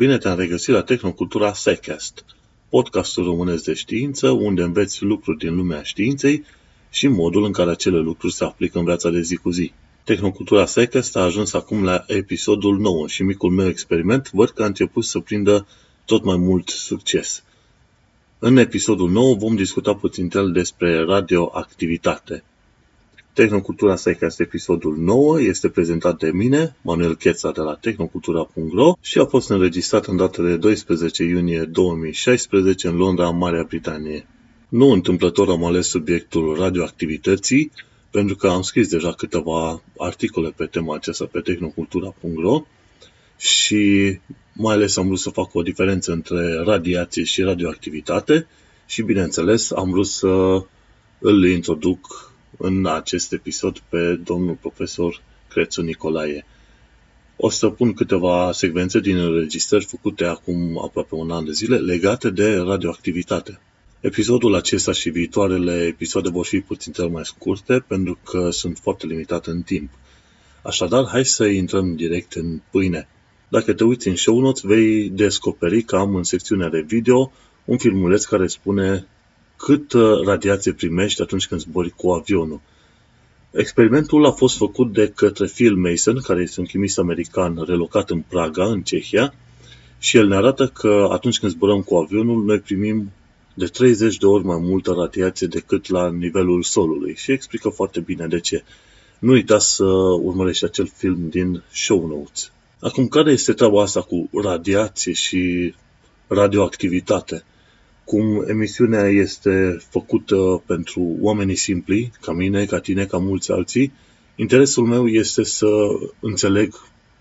Bine te-am regăsit la Tehnocultura Secast, podcastul românesc de știință, unde înveți lucruri din lumea științei și modul în care acele lucruri se aplică în viața de zi cu zi. Tehnocultura Secast a ajuns acum la episodul 9 și micul meu experiment văd că a început să prindă tot mai mult succes. În episodul 9 vom discuta puțin despre radioactivitate. Tehnocultura Psycast episodul 9 este prezentat de mine, Manuel Cheța de la tehnocultura.ro și a fost înregistrat în data de 12 iunie 2016 în Londra, Marea Britanie. Nu întâmplător am ales subiectul radioactivității, pentru că am scris deja câteva articole pe tema aceasta pe tehnocultura.ro și mai ales am vrut să fac o diferență între radiație și radioactivitate și, bineînțeles, am vrut să îl introduc în acest episod pe domnul profesor Crețu Nicolae. O să pun câteva secvențe din înregistrări făcute acum aproape un an de zile legate de radioactivitate. Episodul acesta și viitoarele episoade vor fi puțin cel mai scurte pentru că sunt foarte limitate în timp. Așadar, hai să intrăm direct în pâine. Dacă te uiți în show notes, vei descoperi că am în secțiunea de video un filmuleț care spune cât uh, radiație primești atunci când zbori cu avionul. Experimentul a fost făcut de către Phil Mason, care este un chimist american relocat în Praga, în Cehia, și el ne arată că atunci când zburăm cu avionul, noi primim de 30 de ori mai multă radiație decât la nivelul solului și explică foarte bine de ce. Nu uita să urmărești acel film din show notes. Acum, care este treaba asta cu radiație și radioactivitate? Cum emisiunea este făcută pentru oamenii simpli, ca mine, ca tine, ca mulți alții, interesul meu este să înțeleg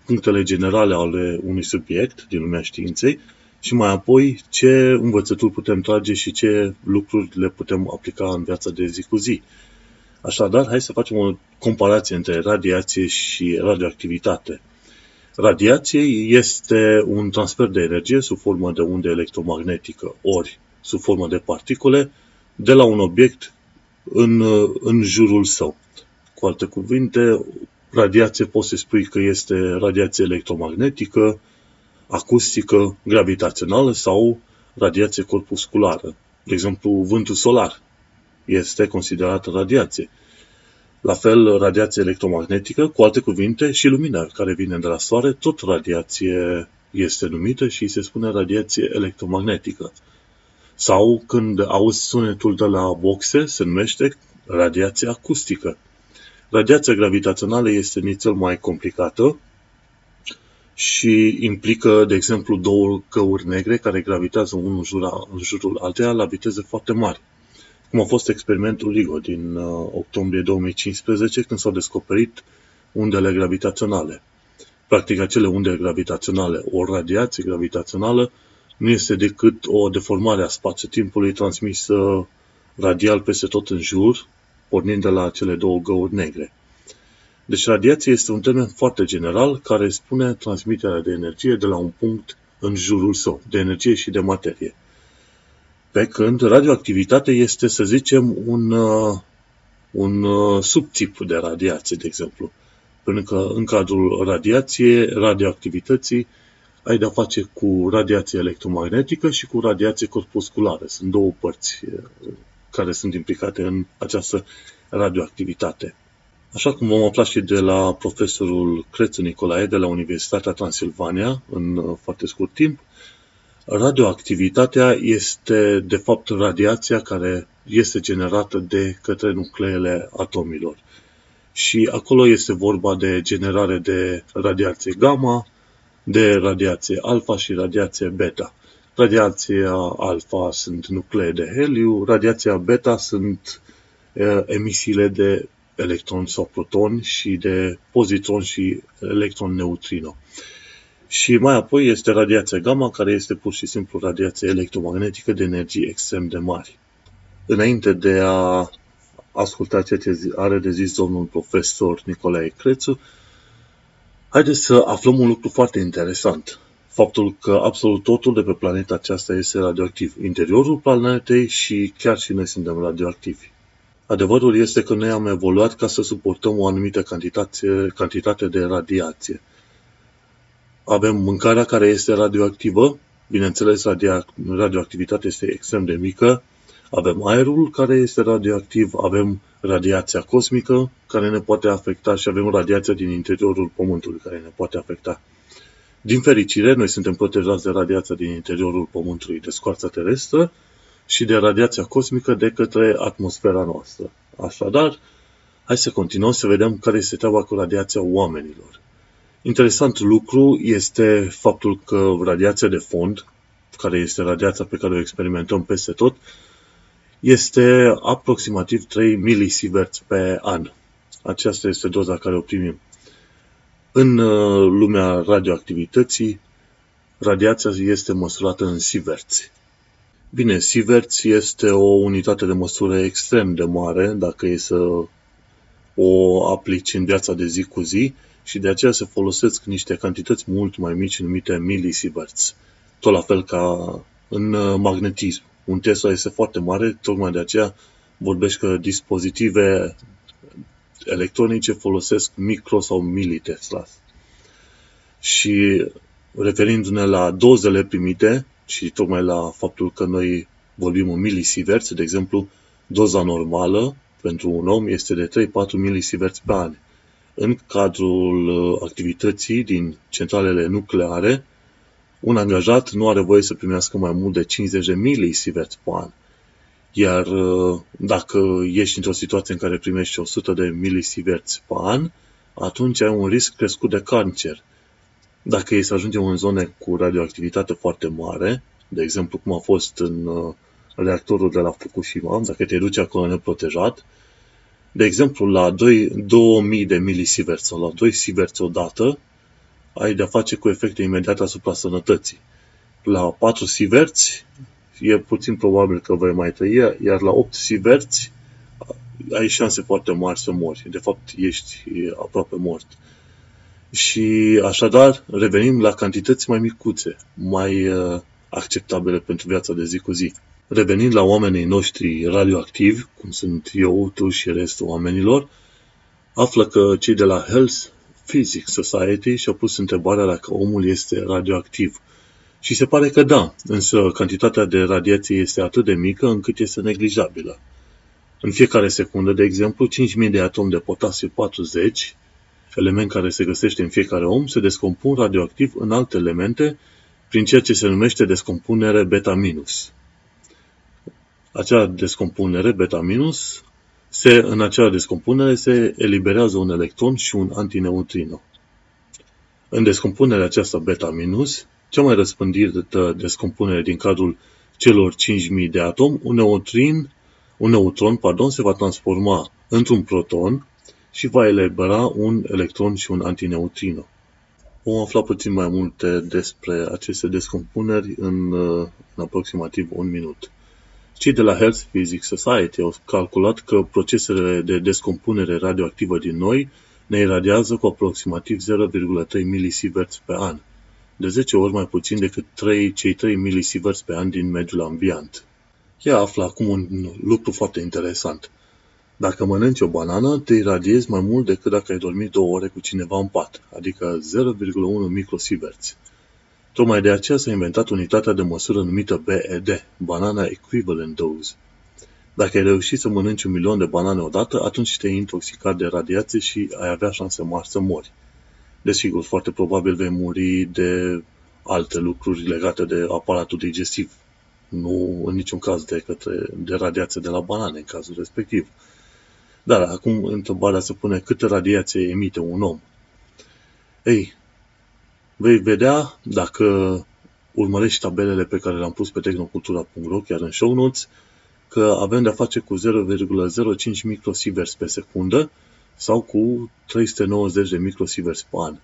punctele generale ale unui subiect din lumea științei și mai apoi ce învățături putem trage și ce lucruri le putem aplica în viața de zi cu zi. Așadar, hai să facem o comparație între radiație și radioactivitate. Radiație este un transfer de energie sub formă de undă electromagnetică, ori sub formă de particule de la un obiect în, în jurul său. Cu alte cuvinte, radiație poți să spui că este radiație electromagnetică, acustică, gravitațională sau radiație corpusculară. De exemplu, vântul solar este considerat radiație. La fel, radiație electromagnetică, cu alte cuvinte, și lumina care vine de la soare, tot radiație este numită și se spune radiație electromagnetică. Sau când auzi sunetul de la boxe, se numește radiație acustică. Radiația gravitațională este nițel mai complicată și implică, de exemplu, două căuri negre care gravitează unul în, jura, în jurul alteia la viteze foarte mari. Cum a fost experimentul LIGO din uh, octombrie 2015, când s-au descoperit undele gravitaționale. Practic, acele unde gravitaționale, o radiație gravitațională, nu este decât o deformare a spațiu-timpului transmisă radial peste tot în jur, pornind de la cele două găuri negre. Deci radiație este un termen foarte general care spune transmiterea de energie de la un punct în jurul său, de energie și de materie. Pe când radioactivitate este, să zicem, un, uh, un uh, subtip de radiație, de exemplu. Pentru că în cadrul radiației, radioactivității, ai de-a face cu radiație electromagnetică și cu radiație corpusculară. Sunt două părți eh, care sunt implicate în această radioactivitate. Așa cum vom afla și de la profesorul Crețu Nicolae de la Universitatea Transilvania în eh, foarte scurt timp, radioactivitatea este de fapt radiația care este generată de către nucleele atomilor. Și acolo este vorba de generare de radiație gamma, de radiație alfa și radiație beta. Radiația alfa sunt nuclee de heliu, radiația beta sunt uh, emisiile de electron sau proton și de pozitron și electron neutrino. Și mai apoi este radiația gamma, care este pur și simplu radiație electromagnetică de energii extrem de mari. Înainte de a asculta ceea ce are de zis domnul profesor Nicolae Crețu, Haideți să aflăm un lucru foarte interesant. Faptul că absolut totul de pe planeta aceasta este radioactiv. Interiorul planetei și chiar și noi suntem radioactivi. Adevărul este că noi am evoluat ca să suportăm o anumită cantitate, cantitate de radiație. Avem mâncarea care este radioactivă, bineînțeles radioactivitatea este extrem de mică, avem aerul care este radioactiv, avem radiația cosmică care ne poate afecta și avem radiația din interiorul Pământului care ne poate afecta. Din fericire, noi suntem protejați de radiația din interiorul Pământului, de scoarța terestră și de radiația cosmică de către atmosfera noastră. Așadar, hai să continuăm să vedem care este treaba cu radiația oamenilor. Interesant lucru este faptul că radiația de fond, care este radiația pe care o experimentăm peste tot, este aproximativ 3 milisievert pe an. Aceasta este doza care o primim. În uh, lumea radioactivității, radiația este măsurată în sieverți. Bine, sieverți este o unitate de măsură extrem de mare, dacă e să o aplici în viața de zi cu zi, și de aceea se folosesc niște cantități mult mai mici numite milisievert. Tot la fel ca în uh, magnetism. Un Tesla este foarte mare, tocmai de aceea vorbești că dispozitive electronice folosesc micro sau militeslas. Și referindu-ne la dozele primite și tocmai la faptul că noi vorbim în milisieverts, de exemplu, doza normală pentru un om este de 3-4 milisieverts pe an. În cadrul uh, activității din centralele nucleare, un angajat nu are voie să primească mai mult de 50 de milisieverts pe an. Iar uh, dacă ești într-o situație în care primești 100 de milisieverts pe an, atunci ai un risc crescut de cancer. Dacă ei să ajungem în zone cu radioactivitate foarte mare, de exemplu cum a fost în uh, reactorul de la Fukushima, dacă te duci acolo neprotejat, de exemplu, la 2, 2000 de milisieverts sau la 2 sieverts odată, ai de-a face cu efecte imediate asupra sănătății. La 4 sieverts e puțin probabil că vei mai trăi, iar la 8 sieverți ai șanse foarte mari să mori. De fapt, ești aproape mort. Și așadar, revenim la cantități mai micuțe, mai uh, acceptabile pentru viața de zi cu zi. Revenind la oamenii noștri radioactivi, cum sunt eu, tu și restul oamenilor, află că cei de la Health Physics Society și-au pus întrebarea dacă omul este radioactiv. Și se pare că da, însă cantitatea de radiație este atât de mică încât este neglijabilă. În fiecare secundă, de exemplu, 5.000 de atomi de potasiu 40, element care se găsește în fiecare om, se descompun radioactiv în alte elemente prin ceea ce se numește descompunere beta-minus. Acea descompunere beta-minus, se, în acea descompunere se eliberează un electron și un antineutrino. În descompunerea aceasta beta-minus, cea mai răspândită descompunere din cadrul celor 5.000 de atomi, un neutrin, un neutron pardon, se va transforma într-un proton și va elibera un electron și un antineutrino. Vom afla puțin mai multe despre aceste descompuneri în, în aproximativ un minut. Cei de la Health Physics Society au calculat că procesele de descompunere radioactivă din noi ne iradiază cu aproximativ 0,3 milisieverts pe an de 10 ori mai puțin decât 3, cei 3 milisieverts pe an din mediul ambient. Ea află acum un lucru foarte interesant. Dacă mănânci o banană, te iradiezi mai mult decât dacă ai dormit două ore cu cineva în pat, adică 0,1 microsieverts. Tocmai de aceea s-a inventat unitatea de măsură numită BED, Banana Equivalent Dose. Dacă ai reușit să mănânci un milion de banane odată, atunci te-ai intoxicat de radiație și ai avea șanse mari să mori. Desigur, foarte probabil vei muri de alte lucruri legate de aparatul digestiv. Nu în niciun caz de, către, de radiație de la banane în cazul respectiv. Dar acum întrebarea se pune câtă radiație emite un om. Ei, vei vedea dacă urmărești tabelele pe care le-am pus pe tehnocultura.ro, chiar în show notes, că avem de-a face cu 0,05 microsieverts pe secundă sau cu 390 de microsieverts pe an.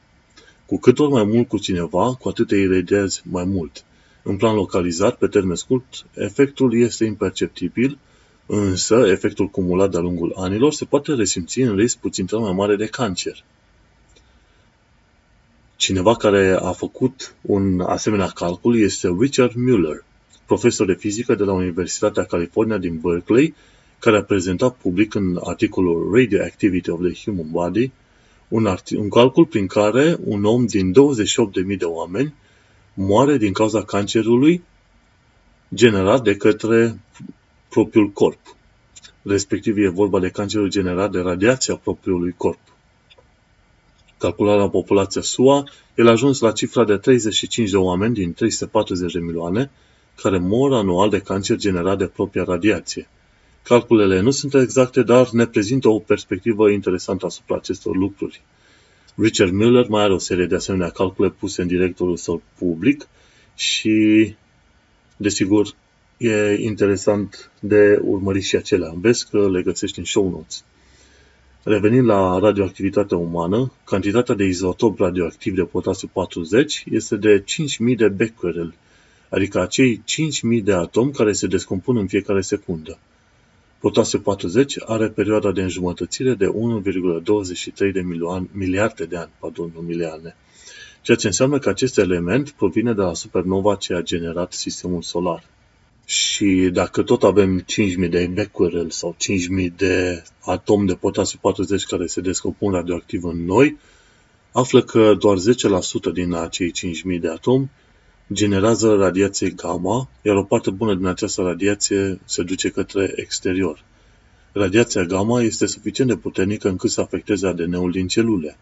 Cu cât ori mai mult cu cineva, cu atât te iradiezi mai mult. În plan localizat, pe termen scurt, efectul este imperceptibil, însă efectul cumulat de-a lungul anilor se poate resimți în risc puțin mai mare de cancer. Cineva care a făcut un asemenea calcul este Richard Mueller, profesor de fizică de la Universitatea California din Berkeley care a prezentat public în articolul Radioactivity of the Human Body Un, arti- un calcul prin care un om din 28.000 de oameni moare din cauza cancerului generat de către propriul corp. Respectiv e vorba de cancerul generat de radiația propriului corp. Calcularea la populația SUA, el a ajuns la cifra de 35 de oameni din 340 de milioane care mor anual de cancer generat de propria radiație. Calculele nu sunt exacte, dar ne prezintă o perspectivă interesantă asupra acestor lucruri. Richard Miller mai are o serie de asemenea calcule puse în directorul său public și, desigur, e interesant de urmărit și acelea. Vezi că le găsești în show notes. Revenind la radioactivitatea umană, cantitatea de izotop radioactiv de potasiu 40 este de 5000 de becquerel, adică acei 5000 de atomi care se descompun în fiecare secundă. Potasiu 40 are perioada de înjumătățire de 1,23 de milioane, miliarde de ani, pardon, nu milioane, ceea ce înseamnă că acest element provine de la supernova ce a generat sistemul solar. Și dacă tot avem 5.000 de becquerel sau 5.000 de atomi de potasiu 40 care se descompun radioactiv în noi, află că doar 10% din acei 5.000 de atomi generează radiație gamma, iar o parte bună din această radiație se duce către exterior. Radiația gamma este suficient de puternică încât să afecteze ADN-ul din celule.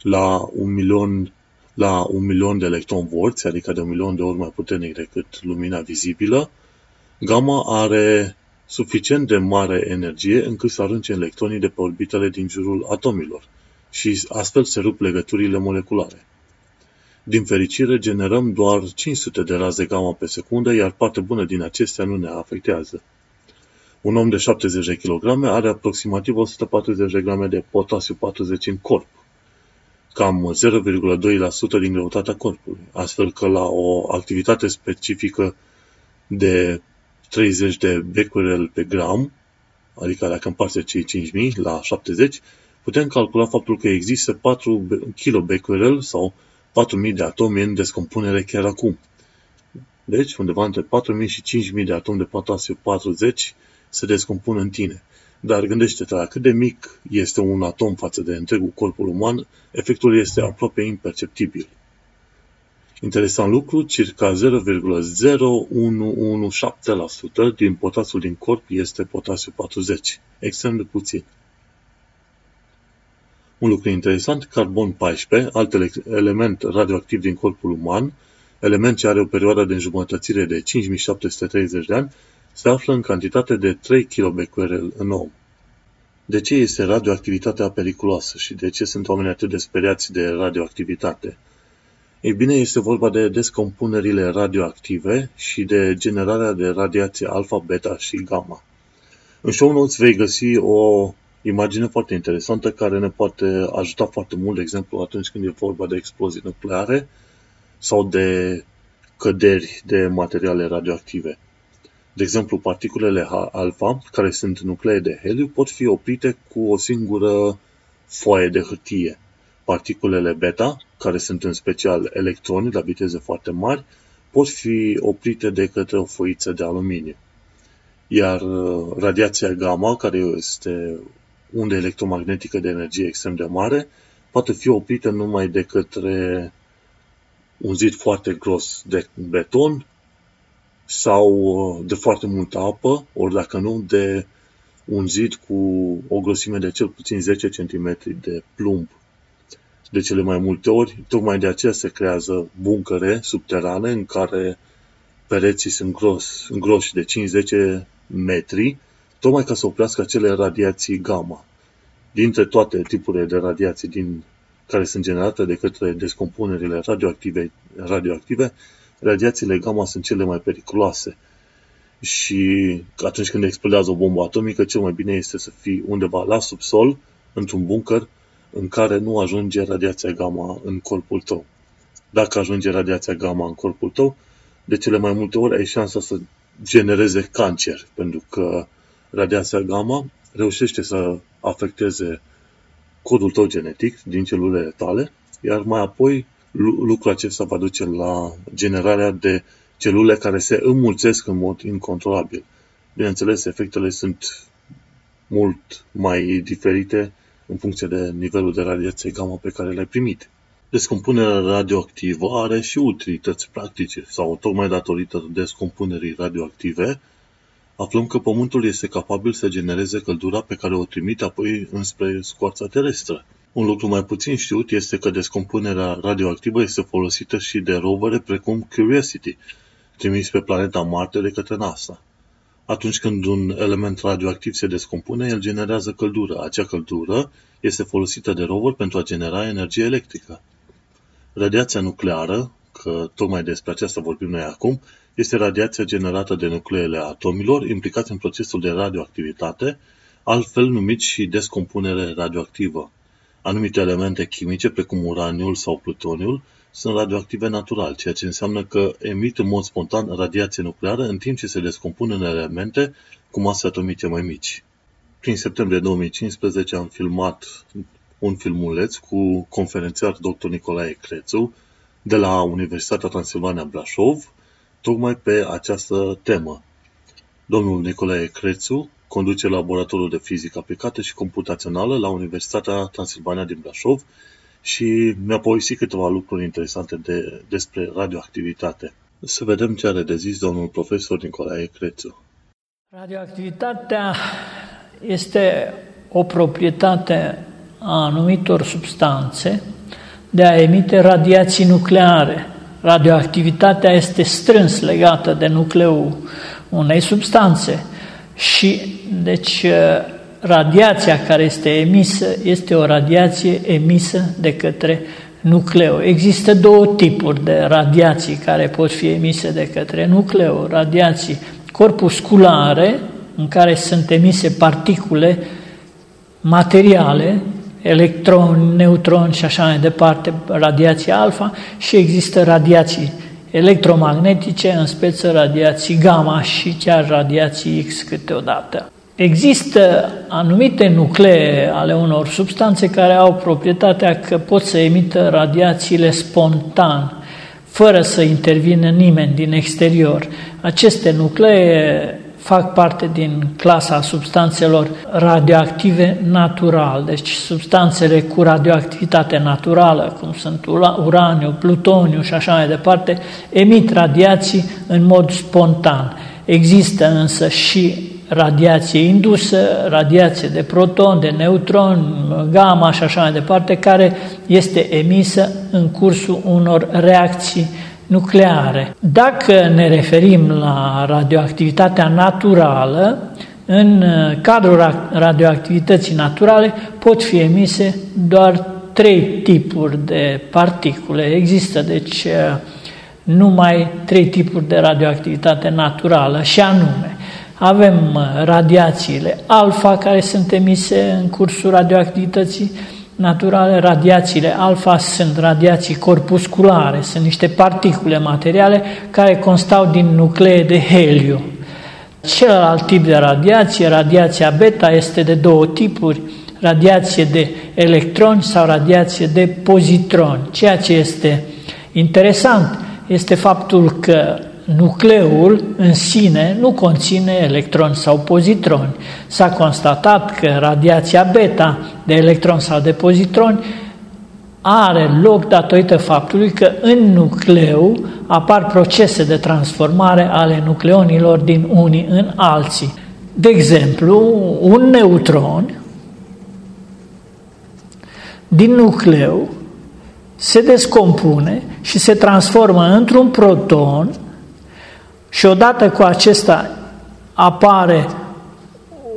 La un milion, la un milion de electronvolți, adică de un milion de ori mai puternic decât lumina vizibilă, gamma are suficient de mare energie încât să arunce electronii de pe orbitele din jurul atomilor și astfel se rup legăturile moleculare. Din fericire, generăm doar 500 de raze gamma pe secundă, iar parte bună din acestea nu ne afectează. Un om de 70 de kg are aproximativ 140 de grame de potasiu 40 în corp, cam 0,2% din greutatea corpului, astfel că la o activitate specifică de 30 de becquerel pe gram, adică dacă împarți cei 5000 la 70, putem calcula faptul că există 4 kBq sau 4.000 de atomi în descompunere chiar acum. Deci, undeva între 4.000 și 5.000 de atomi de potasiu 40 se descompun în tine. Dar gândește-te la cât de mic este un atom față de întregul corpul uman, efectul este aproape imperceptibil. Interesant lucru, circa 0,0117% din potasiul din corp este potasiu 40, extrem de puțin. Un lucru interesant, carbon 14, alt element radioactiv din corpul uman, element ce are o perioadă de înjumătățire de 5730 de ani, se află în cantitate de 3 kBq în om. De ce este radioactivitatea periculoasă și de ce sunt oamenii atât de speriați de radioactivitate? Ei bine, este vorba de descompunerile radioactive și de generarea de radiație alfa, beta și gamma. În show notes vei găsi o imagine foarte interesantă care ne poate ajuta foarte mult, de exemplu, atunci când e vorba de explozii nucleare sau de căderi de materiale radioactive. De exemplu, particulele alfa, care sunt nuclee de heliu, pot fi oprite cu o singură foaie de hârtie. Particulele beta, care sunt în special electroni la viteze foarte mari, pot fi oprite de către o foiță de aluminiu. Iar uh, radiația gamma, care este unde electromagnetică de energie extrem de mare, poate fi oprită numai de către un zid foarte gros de beton sau uh, de foarte multă apă, ori dacă nu, de un zid cu o grosime de cel puțin 10 cm de plumb. De cele mai multe ori, tocmai de aceea se creează buncăre subterane în care pereții sunt gros, groși de 5-10 metri tocmai ca să oprească acele radiații gamma. Dintre toate tipurile de radiații din, care sunt generate de către descompunerile radioactive, radioactive, radiațiile gamma sunt cele mai periculoase. Și atunci când explodează o bombă atomică, cel mai bine este să fii undeva la subsol, într-un bunker, în care nu ajunge radiația gamma în corpul tău. Dacă ajunge radiația gamma în corpul tău, de cele mai multe ori ai șansa să genereze cancer, pentru că radiația gamma reușește să afecteze codul tău genetic din celulele tale, iar mai apoi lucrul acesta va duce la generarea de celule care se înmulțesc în mod incontrolabil. Bineînțeles, efectele sunt mult mai diferite în funcție de nivelul de radiație gamma pe care l-ai primit. Descompunerea radioactivă are și utilități practice, sau tocmai datorită descompunerii radioactive, aflăm că Pământul este capabil să genereze căldura pe care o trimite apoi înspre scoarța terestră. Un lucru mai puțin știut este că descompunerea radioactivă este folosită și de rovere precum Curiosity, trimis pe planeta Marte de către NASA. Atunci când un element radioactiv se descompune, el generează căldură. Acea căldură este folosită de rover pentru a genera energie electrică. Radiația nucleară, că tocmai despre aceasta vorbim noi acum, este radiația generată de nucleele atomilor implicați în procesul de radioactivitate, altfel numit și descompunere radioactivă. Anumite elemente chimice, precum uraniul sau plutoniul, sunt radioactive natural, ceea ce înseamnă că emit în mod spontan radiație nucleară în timp ce se descompun în elemente cu mase atomice mai mici. Prin septembrie 2015 am filmat un filmuleț cu conferențiar dr. Nicolae Crețu de la Universitatea Transilvania Brașov, tocmai pe această temă. Domnul Nicolae Crețu conduce laboratorul de fizică aplicată și computațională la Universitatea Transilvania din Brașov și mi-a povestit câteva lucruri interesante de, despre radioactivitate. Să vedem ce are de zis domnul profesor Nicolae Crețu. Radioactivitatea este o proprietate a anumitor substanțe de a emite radiații nucleare. Radioactivitatea este strâns legată de nucleul unei substanțe și deci radiația care este emisă este o radiație emisă de către nucleu. Există două tipuri de radiații care pot fi emise de către nucleu. Radiații corpusculare, în care sunt emise particule materiale, electroni, neutroni și așa mai departe, radiația alfa, și există radiații electromagnetice, în speță radiații gamma și chiar radiații X câteodată. Există anumite nuclee ale unor substanțe care au proprietatea că pot să emită radiațiile spontan, fără să intervină nimeni din exterior. Aceste nuclee fac parte din clasa substanțelor radioactive natural, deci substanțele cu radioactivitate naturală, cum sunt uraniu, plutoniu și așa mai departe, emit radiații în mod spontan. Există însă și radiație indusă, radiație de proton, de neutron, gamma și așa mai departe, care este emisă în cursul unor reacții nucleare. Dacă ne referim la radioactivitatea naturală, în cadrul radioactivității naturale pot fi emise doar trei tipuri de particule. Există, deci, numai trei tipuri de radioactivitate naturală, și anume avem uh, radiațiile alfa care sunt emise în cursul radioactivității naturale. Radiațiile alfa sunt radiații corpusculare, sunt niște particule materiale care constau din nuclee de heliu. Celălalt tip de radiație, radiația beta, este de două tipuri, radiație de electroni sau radiație de pozitroni. Ceea ce este interesant este faptul că nucleul în sine nu conține electroni sau pozitroni. S-a constatat că radiația beta de electroni sau de pozitroni are loc datorită faptului că în nucleu apar procese de transformare ale nucleonilor din unii în alții. De exemplu, un neutron din nucleu se descompune și se transformă într-un proton și odată cu acesta apare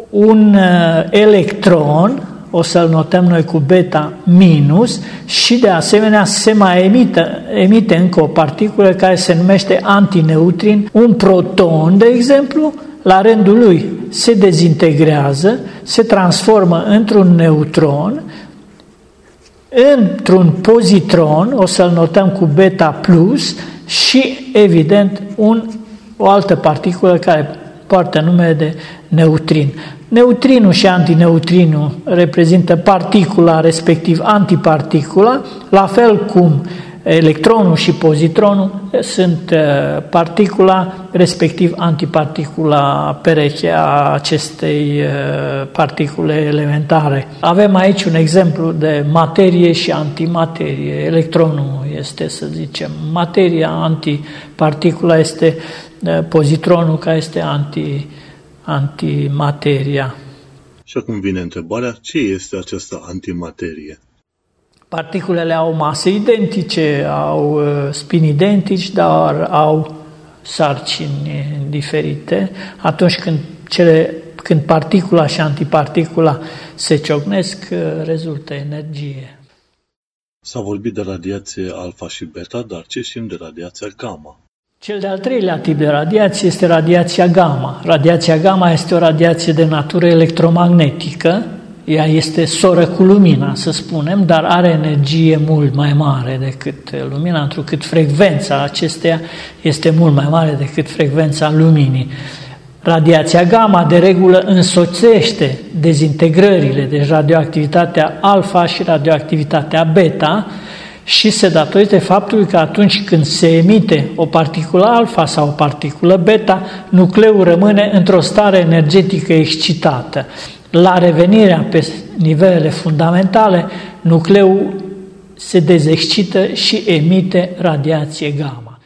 un uh, electron, o să-l notăm noi cu beta minus, și de asemenea se mai emite, emite încă o particulă care se numește antineutrin, un proton, de exemplu, la rândul lui se dezintegrează, se transformă într-un neutron, într-un pozitron, o să-l notăm cu beta plus, și, evident, un o altă particulă care poartă numele de neutrin. Neutrinul și antineutrinul reprezintă particula, respectiv antiparticula, la fel cum electronul și pozitronul sunt uh, particula, respectiv antiparticula pereche a acestei uh, particule elementare. Avem aici un exemplu de materie și antimaterie. Electronul este, să zicem, materia, antiparticula este uh, pozitronul care este anti, antimateria. Și acum vine întrebarea, ce este această antimaterie? Particulele au mase identice, au uh, spini identici, dar au sarcini diferite. Atunci când, cele, când particula și antiparticula se ciocnesc, uh, rezultă energie. S-a vorbit de radiație alfa și beta, dar ce știm de radiația gamma? Cel de-al treilea tip de radiație este radiația gamma. Radiația gamma este o radiație de natură electromagnetică, ea este soră cu lumina, să spunem, dar are energie mult mai mare decât lumina, întrucât frecvența acesteia este mult mai mare decât frecvența luminii. Radiația gamma de regulă însoțește dezintegrările, deci radioactivitatea alfa și radioactivitatea beta, și se datorită faptului că atunci când se emite o particulă alfa sau o particulă beta, nucleul rămâne într-o stare energetică excitată. La revenirea pe nivelele fundamentale, nucleul se dezexcită și emite radiație gamma.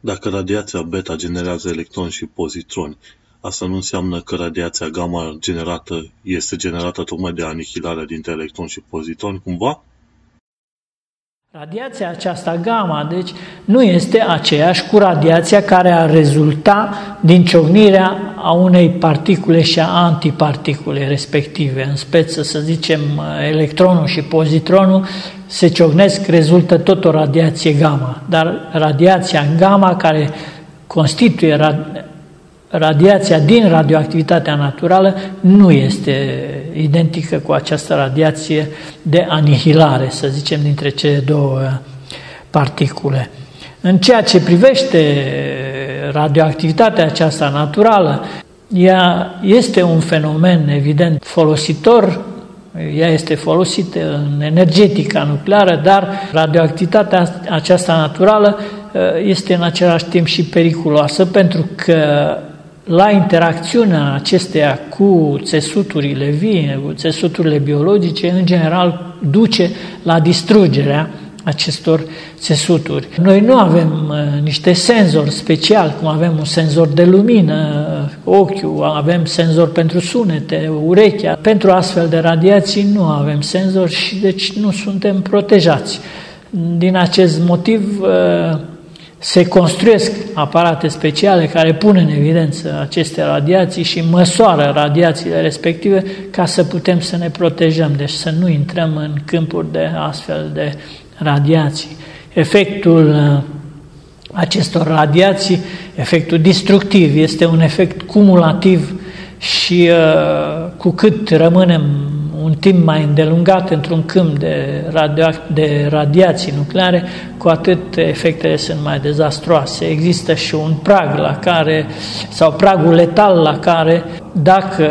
Dacă radiația beta generează electroni și pozitroni, asta nu înseamnă că radiația gamma generată este generată tocmai de anihilarea dintre electroni și pozitroni, cumva? Radiația aceasta gamma, deci, nu este aceeași cu radiația care ar rezulta din ciocnirea a unei particule și a antiparticule respective. În speță, să zicem, electronul și pozitronul se ciocnesc, rezultă tot o radiație gamma. Dar radiația gamma, care constituie radiația din radioactivitatea naturală nu este identică cu această radiație de anihilare, să zicem, dintre cele două particule. În ceea ce privește radioactivitatea aceasta naturală, ea este un fenomen evident folositor, ea este folosită în energetica nucleară, dar radioactivitatea aceasta naturală este în același timp și periculoasă pentru că la interacțiunea acesteia cu țesuturile vii, cu țesuturile biologice, în general duce la distrugerea acestor țesuturi. Noi nu avem uh, niște senzori special, cum avem un senzor de lumină, uh, ochiul, avem senzor pentru sunete, urechea. Pentru astfel de radiații nu avem senzori și deci nu suntem protejați. Din acest motiv, uh, se construiesc aparate speciale care pun în evidență aceste radiații și măsoară radiațiile respective ca să putem să ne protejăm, deci să nu intrăm în câmpuri de astfel de radiații. Efectul uh, acestor radiații, efectul destructiv, este un efect cumulativ și uh, cu cât rămânem un timp mai îndelungat într-un câmp de, radio- de radiații nucleare, cu atât efectele sunt mai dezastroase. Există și un prag la care, sau pragul letal la care, dacă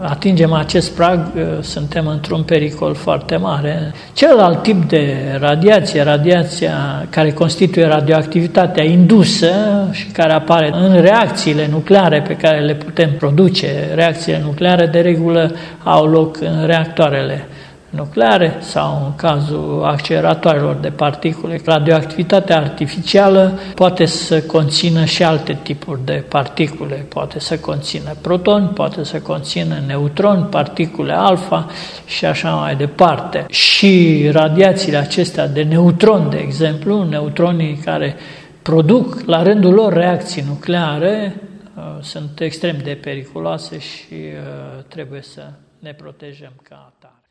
atingem acest prag, suntem într-un pericol foarte mare. Celălalt tip de radiație, radiația care constituie radioactivitatea indusă și care apare în reacțiile nucleare pe care le putem produce, reacțiile nucleare de regulă au loc în reactoarele nucleare sau în cazul acceleratoarelor de particule. Radioactivitatea artificială poate să conțină și alte tipuri de particule, poate să conțină protoni, poate să conțină neutroni, particule alfa și așa mai departe. Și radiațiile acestea de neutron, de exemplu, neutronii care produc la rândul lor reacții nucleare, uh, sunt extrem de periculoase și uh, trebuie să ne protejăm ca atare.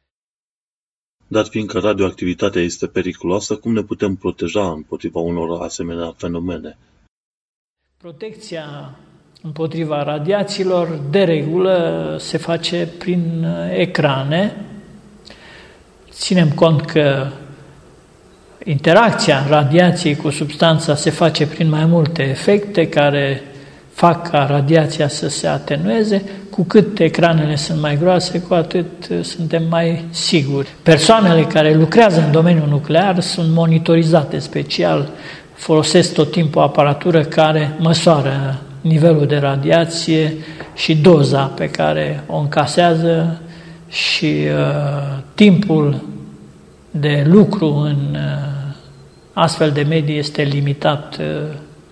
Dat fiindcă radioactivitatea este periculoasă, cum ne putem proteja împotriva unor asemenea fenomene? Protecția împotriva radiațiilor, de regulă, se face prin ecrane. Ținem cont că interacția radiației cu substanța se face prin mai multe efecte care fac ca radiația să se atenueze, cu cât ecranele sunt mai groase, cu atât uh, suntem mai siguri. Persoanele care lucrează în domeniul nuclear sunt monitorizate special, folosesc tot timpul o aparatură care măsoară nivelul de radiație și doza pe care o încasează și uh, timpul de lucru în uh, astfel de medii este limitat uh,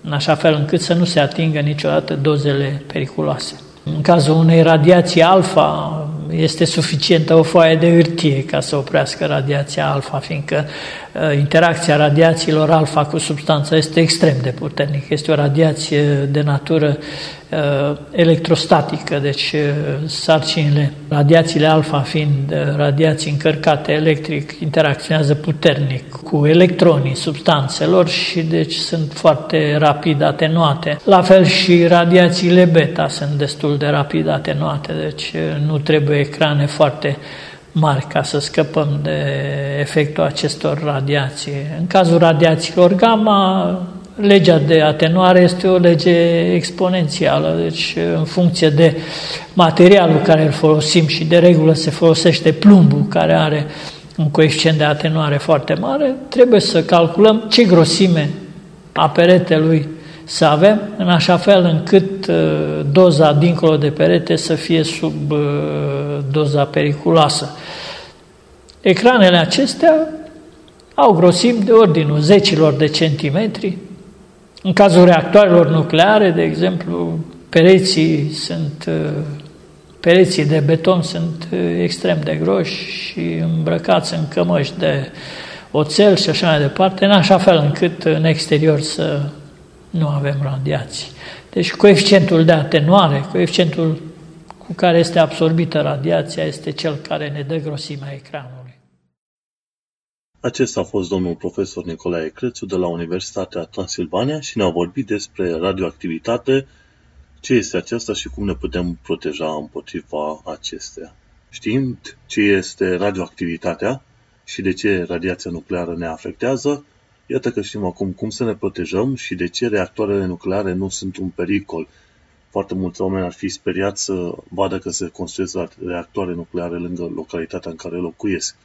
în așa fel încât să nu se atingă niciodată dozele periculoase. În cazul unei radiații alfa, este suficientă o foaie de hârtie ca să oprească radiația alfa, fiindcă uh, interacția radiațiilor alfa cu substanța este extrem de puternică. Este o radiație de natură uh, electrostatică, deci uh, sarcinile, radiațiile alfa fiind radiații încărcate electric, interacționează puternic cu electronii substanțelor și deci sunt foarte rapid atenuate. La fel și radiațiile beta sunt destul de rapid atenuate, deci nu trebuie ecrane foarte mari ca să scăpăm de efectul acestor radiații. În cazul radiațiilor gamma, legea de atenuare este o lege exponențială, deci în funcție de materialul care îl folosim și de regulă se folosește plumbul care are un coeficient de atenuare foarte mare, trebuie să calculăm ce grosime a peretelui să avem, în așa fel încât uh, doza dincolo de perete să fie sub uh, doza periculoasă. Ecranele acestea au grosimi de ordinul zecilor de centimetri. În cazul reactoarelor nucleare, de exemplu, pereții sunt uh, pereții de beton sunt extrem de groși și îmbrăcați în cămăși de oțel și așa mai departe, în așa fel încât în exterior să nu avem radiații. Deci coeficientul de atenuare, coeficientul cu care este absorbită radiația, este cel care ne dă grosimea ecranului. Acesta a fost domnul profesor Nicolae Crețu de la Universitatea Transilvania și ne-a vorbit despre radioactivitate, ce este aceasta și cum ne putem proteja împotriva acesteia. Știind ce este radioactivitatea și de ce radiația nucleară ne afectează, Iată că știm acum cum să ne protejăm și de ce reactoarele nucleare nu sunt un pericol. Foarte mulți oameni ar fi speriați să vadă că se construiesc reactoare nucleare lângă localitatea în care locuiesc.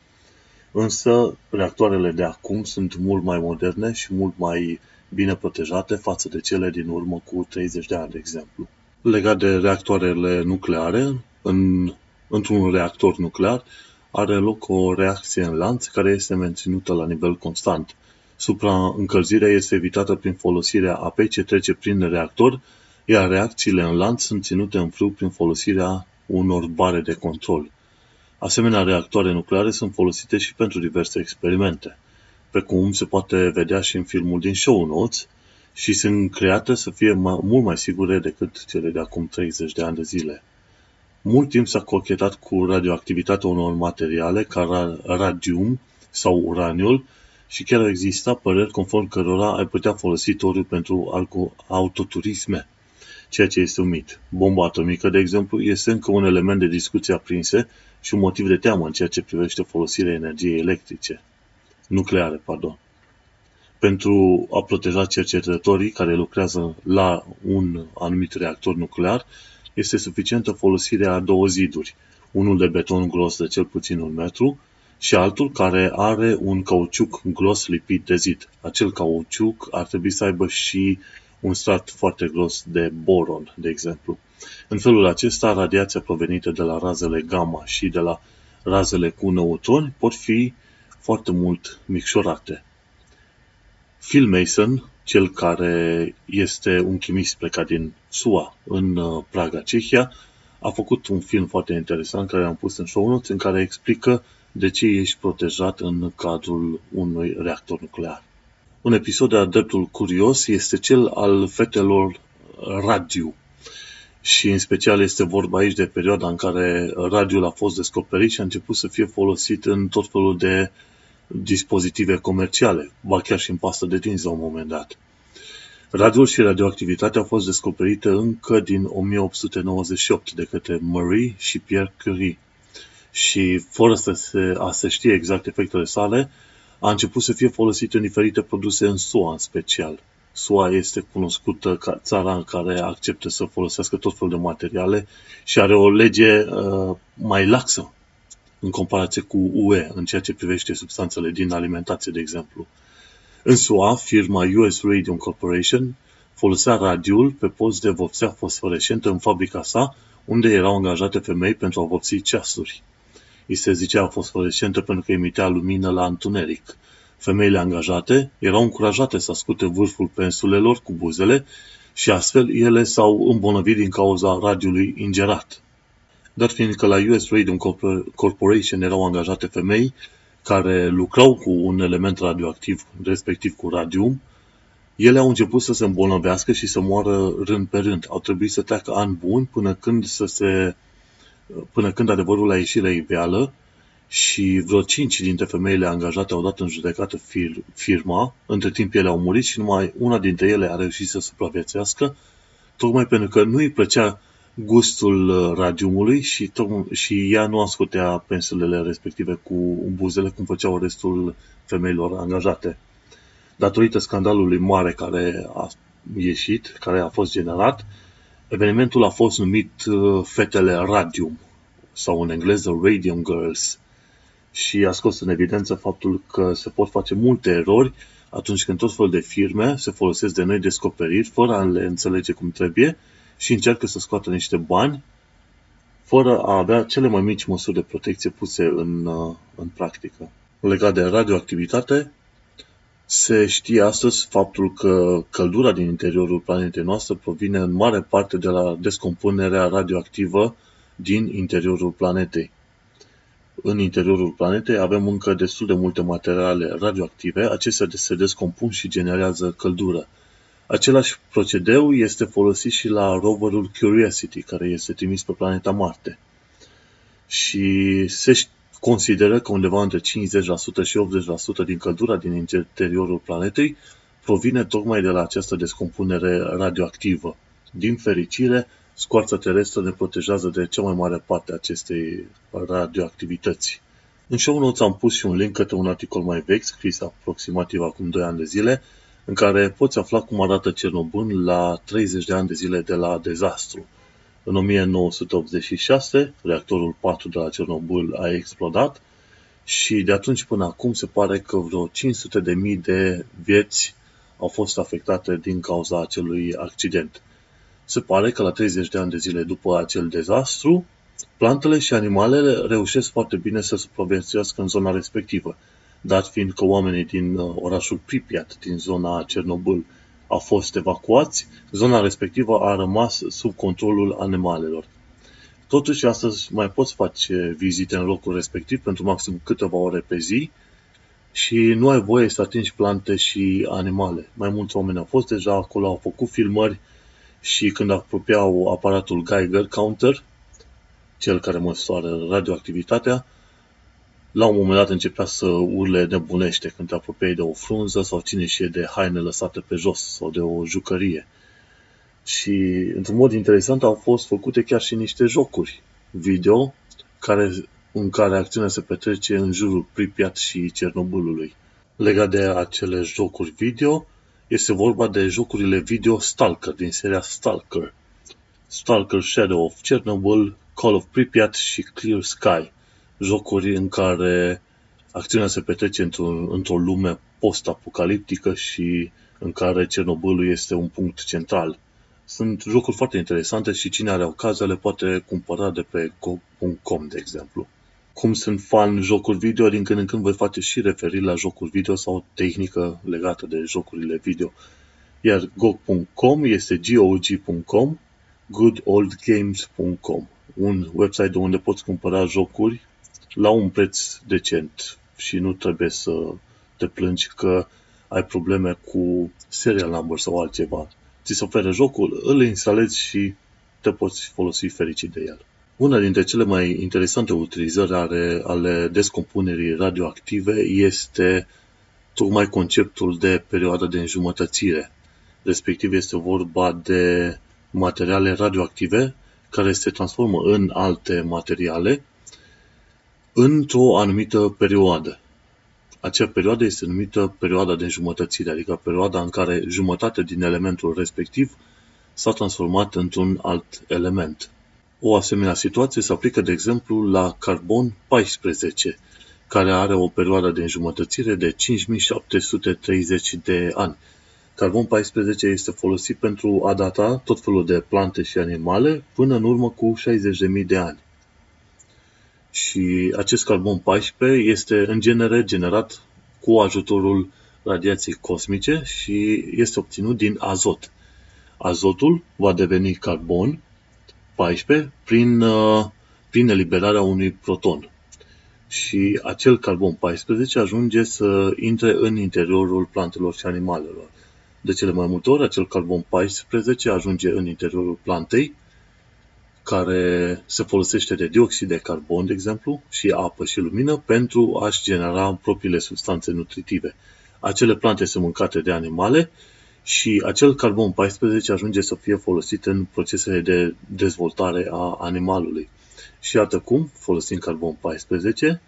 Însă, reactoarele de acum sunt mult mai moderne și mult mai bine protejate față de cele din urmă cu 30 de ani, de exemplu. Legat de reactoarele nucleare, în, într-un reactor nuclear are loc o reacție în lanț care este menținută la nivel constant. Supraîncălzirea este evitată prin folosirea apei ce trece prin reactor, iar reacțiile în lanț sunt ținute în flux prin folosirea unor bare de control. Asemenea, reactoare nucleare sunt folosite și pentru diverse experimente, pe cum se poate vedea și în filmul din show notes, și sunt create să fie mai, mult mai sigure decât cele de acum 30 de ani de zile. Mult timp s-a cochetat cu radioactivitatea unor materiale ca radium sau uraniul, și chiar au existat păreri conform cărora ai putea folosi toriu pentru autoturisme, ceea ce este un mit. Bomba atomică, de exemplu, este încă un element de discuție aprinse și un motiv de teamă în ceea ce privește folosirea energiei electrice. Nucleare, pardon. Pentru a proteja cercetătorii care lucrează la un anumit reactor nuclear, este suficientă folosirea a două ziduri, unul de beton gros de cel puțin un metru și altul care are un cauciuc gros lipit de zid. Acel cauciuc ar trebui să aibă și un strat foarte gros de boron, de exemplu. În felul acesta, radiația provenită de la razele gamma și de la razele cu neutroni pot fi foarte mult micșorate. Phil Mason, cel care este un chimist plecat din SUA în uh, Praga, Cehia, a făcut un film foarte interesant care am pus în show notes în care explică de ce ești protejat în cadrul unui reactor nuclear. Un episod de dreptul curios este cel al fetelor radio. Și în special este vorba aici de perioada în care radiul a fost descoperit și a început să fie folosit în tot felul de dispozitive comerciale, ba chiar și în pastă de dinți la un moment dat. Radiul și radioactivitatea au fost descoperite încă din 1898 de către Marie și Pierre Curie și fără să se, a se știe exact efectele sale, a început să fie folosit în diferite produse în SUA în special. SUA este cunoscută ca țara în care acceptă să folosească tot felul de materiale și are o lege uh, mai laxă în comparație cu UE în ceea ce privește substanțele din alimentație, de exemplu. În SUA, firma US Radio Corporation folosea radiul pe post de vopsea fosforescentă în fabrica sa, unde erau angajate femei pentru a vopsi ceasuri. I se zicea fosforescentă pentru că emitea lumină la întuneric. Femeile angajate erau încurajate să asculte vârful pensulelor cu buzele și astfel ele s-au îmbolnăvit din cauza radiului ingerat. Dar fiindcă la US Radio Corporation erau angajate femei care lucrau cu un element radioactiv, respectiv cu radium, ele au început să se îmbolnăvească și să moară rând pe rând. Au trebuit să treacă ani buni până când, să se, până când adevărul a ieșit la iveală și vreo cinci dintre femeile angajate au dat în judecată fir, firma, între timp ele au murit și numai una dintre ele a reușit să supraviețuiască, tocmai pentru că nu îi plăcea gustul uh, radiumului și, to- și ea nu ascutea pensulele respective cu buzele cum făceau restul femeilor angajate. Datorită scandalului mare care a ieșit, care a fost generat, evenimentul a fost numit uh, Fetele Radium sau în engleză Radium Girls și a scos în evidență faptul că se pot face multe erori atunci când tot felul de firme se folosesc de noi descoperiri fără a le înțelege cum trebuie și încearcă să scoată niște bani fără a avea cele mai mici măsuri de protecție puse în, uh, în practică. Legat de radioactivitate, se știe astăzi faptul că căldura din interiorul planetei noastre provine în mare parte de la descompunerea radioactivă din interiorul planetei. În interiorul planetei avem încă destul de multe materiale radioactive, acestea se descompun și generează căldură. Același procedeu este folosit și la roverul Curiosity, care este trimis pe planeta Marte. Și se consideră că undeva între 50% și 80% din căldura din interiorul planetei provine tocmai de la această descompunere radioactivă. Din fericire, scoarța terestră ne protejează de cea mai mare parte a acestei radioactivități. În show notes am pus și un link către un articol mai vechi, scris aproximativ acum 2 ani de zile, în care poți afla cum arată Cernobâl la 30 de ani de zile de la dezastru. În 1986, reactorul 4 de la Cernobâl a explodat și de atunci până acum se pare că vreo 500 de mii de vieți au fost afectate din cauza acelui accident. Se pare că la 30 de ani de zile după acel dezastru, plantele și animalele reușesc foarte bine să supraviețuiască în zona respectivă, dat fiind că oamenii din uh, orașul Pripyat, din zona Cernobâl, au fost evacuați, zona respectivă a rămas sub controlul animalelor. Totuși, astăzi mai poți face vizite în locul respectiv pentru maxim câteva ore pe zi și nu ai voie să atingi plante și animale. Mai mulți oameni au fost deja acolo, au făcut filmări și când apropiau aparatul Geiger Counter, cel care măsoară radioactivitatea, la un moment dat începea să urle nebunește când te apropiai de o frunză sau cine știe de haine lăsate pe jos sau de o jucărie. Și, într-un mod interesant, au fost făcute chiar și niște jocuri video care, în care acțiunea se petrece în jurul Pripyat și Cernobâlului. Legat de acele jocuri video, este vorba de jocurile video Stalker din seria Stalker. Stalker Shadow of Chernobyl, Call of Pripyat și Clear Sky jocuri în care acțiunea se petrece într-o, într-o lume post-apocaliptică și în care Cernobâlul este un punct central. Sunt jocuri foarte interesante și cine are ocazia le poate cumpăra de pe go.com, de exemplu. Cum sunt fan jocuri video, din când în când voi face și referiri la jocuri video sau tehnică legată de jocurile video. Iar go.com este gog.com, goodoldgames.com, un website de unde poți cumpăra jocuri la un preț decent și nu trebuie să te plângi că ai probleme cu serial number sau altceva. Ți se oferă jocul, îl instalezi și te poți folosi fericit de el. Una dintre cele mai interesante utilizări ale, ale descompunerii radioactive este tocmai conceptul de perioadă de înjumătățire. Respectiv este vorba de materiale radioactive care se transformă în alte materiale într-o anumită perioadă. acea perioadă este numită perioada de înjumătățire, adică perioada în care jumătate din elementul respectiv s-a transformat într-un alt element. O asemenea situație se aplică, de exemplu, la carbon 14, care are o perioadă de înjumătățire de 5730 de ani. Carbon 14 este folosit pentru a data tot felul de plante și animale până în urmă cu 60.000 de ani. Și acest carbon 14 este în genere generat cu ajutorul radiației cosmice și este obținut din azot. Azotul va deveni carbon 14 prin, uh, prin eliberarea unui proton. Și acel carbon 14 ajunge să intre în interiorul plantelor și animalelor. De cele mai multe ori, acel carbon 14 ajunge în interiorul plantei, care se folosește de dioxid de carbon, de exemplu, și apă și lumină pentru a-și genera propriile substanțe nutritive. Acele plante sunt mâncate de animale și acel carbon 14 ajunge să fie folosit în procesele de dezvoltare a animalului. Și iată cum, folosind carbon 14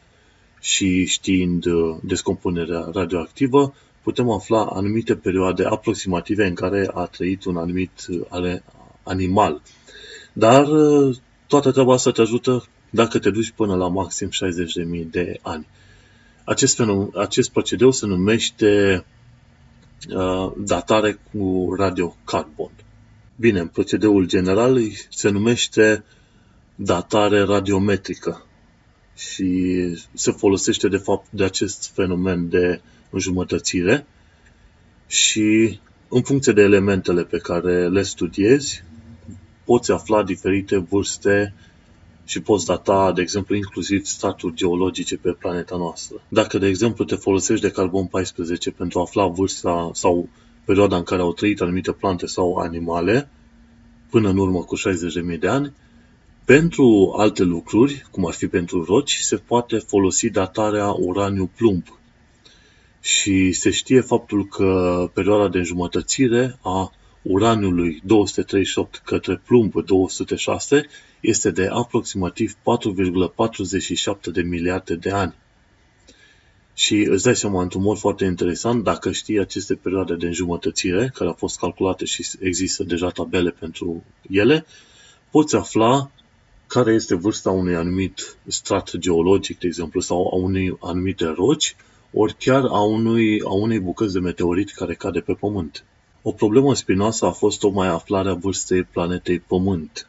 și știind uh, descompunerea radioactivă, putem afla anumite perioade aproximative în care a trăit un anumit uh, animal. Dar uh, toată treaba asta te ajută dacă te duci până la maxim 60.000 de ani. Acest, fenomen, acest procedeu se numește uh, datare cu radiocarbon. Bine, în procedeul general se numește datare radiometrică și se folosește de fapt de acest fenomen de înjumătățire și în funcție de elementele pe care le studiezi, poți afla diferite vârste și poți data, de exemplu, inclusiv staturi geologice pe planeta noastră. Dacă, de exemplu, te folosești de carbon 14 pentru a afla vârsta sau perioada în care au trăit anumite plante sau animale, până în urmă cu 60.000 de ani, pentru alte lucruri, cum ar fi pentru roci, se poate folosi datarea uraniu-plumb. Și se știe faptul că perioada de înjumătățire a uraniului 238 către plumb 206 este de aproximativ 4,47 de miliarde de ani. Și îți dai seama, într-un mod foarte interesant, dacă știi aceste perioade de înjumătățire, care au fost calculate și există deja tabele pentru ele, poți afla care este vârsta unui anumit strat geologic, de exemplu, sau a unei anumite roci, ori chiar a, unui, a unei bucăți de meteorit care cade pe Pământ. O problemă spinoasă a fost tocmai aflarea vârstei planetei Pământ.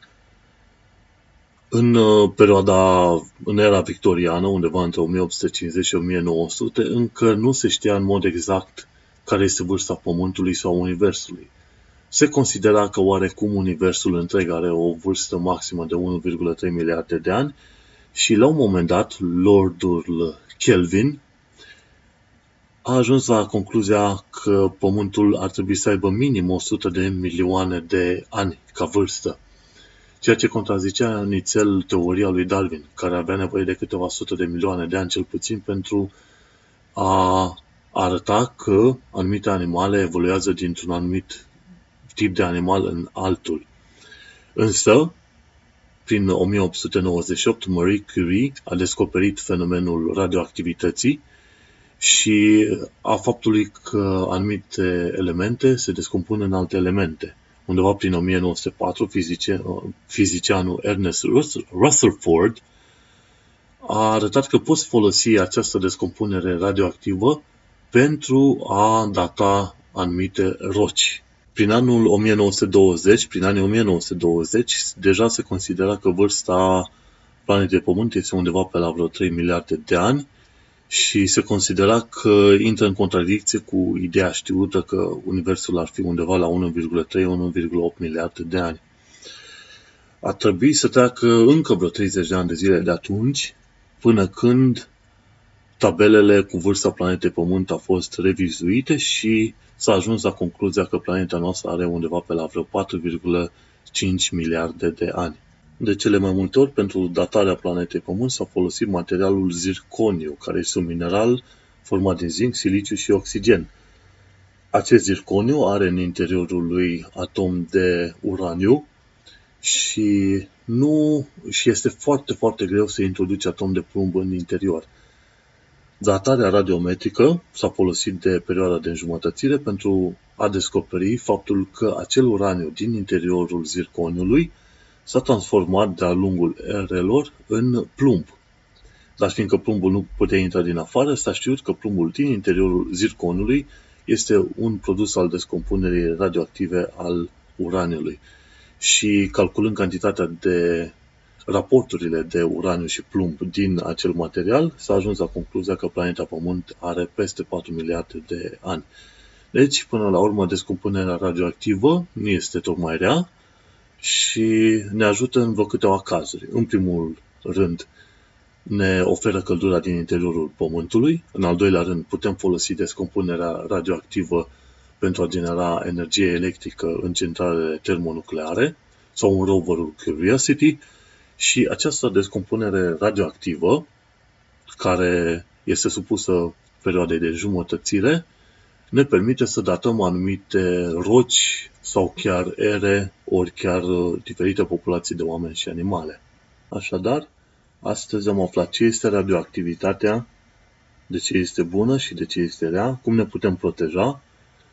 În uh, perioada, în era victoriană, undeva între 1850 și 1900, încă nu se știa în mod exact care este vârsta Pământului sau Universului. Se considera că oarecum Universul întreg are o vârstă maximă de 1,3 miliarde de ani și la un moment dat Lordul Kelvin a ajuns la concluzia că Pământul ar trebui să aibă minim 100 de milioane de ani ca vârstă, ceea ce contrazicea nițel teoria lui Darwin, care avea nevoie de câteva sute de milioane de ani cel puțin pentru a arăta că anumite animale evoluează dintr-un anumit tip de animal în altul. Însă, prin 1898, Marie Curie a descoperit fenomenul radioactivității și a faptului că anumite elemente se descompun în alte elemente. Undeva prin 1904, fizice, fizicianul Ernest Rutherford a arătat că poți folosi această descompunere radioactivă pentru a data anumite roci. Prin anul 1920, prin anii 1920, deja se considera că vârsta planetei Pământ este undeva pe la vreo 3 miliarde de ani și se considera că intră în contradicție cu ideea știută că Universul ar fi undeva la 1,3-1,8 miliarde de ani. A trebuit să treacă încă vreo 30 de ani de zile de atunci, până când tabelele cu vârsta planetei Pământ au fost revizuite și s-a ajuns la concluzia că planeta noastră are undeva pe la vreo 4,5 miliarde de ani. De cele mai multe ori, pentru datarea planetei Pământ s-a folosit materialul zirconiu, care este un mineral format din zinc, siliciu și oxigen. Acest zirconiu are în interiorul lui atom de uraniu și, nu, și este foarte, foarte greu să introduci atom de plumb în interior. Datarea radiometrică s-a folosit de perioada de înjumătățire pentru a descoperi faptul că acel uraniu din interiorul zirconiului s-a transformat de-a lungul erelor în plumb. Dar fiindcă plumbul nu putea intra din afară, s-a știut că plumbul din interiorul zirconului este un produs al descompunerii radioactive al uraniului. Și calculând cantitatea de raporturile de uraniu și plumb din acel material, s-a ajuns la concluzia că planeta Pământ are peste 4 miliarde de ani. Deci, până la urmă, descompunerea radioactivă nu este tocmai rea și ne ajută în vreo câteva cazuri. În primul rând, ne oferă căldura din interiorul Pământului. În al doilea rând, putem folosi descompunerea radioactivă pentru a genera energie electrică în centralele termonucleare sau în roverul Curiosity și această descompunere radioactivă, care este supusă perioadei de jumătățire, ne permite să datăm anumite roci sau chiar ere, ori chiar uh, diferite populații de oameni și animale. Așadar, astăzi am aflat ce este radioactivitatea, de ce este bună și de ce este rea, cum ne putem proteja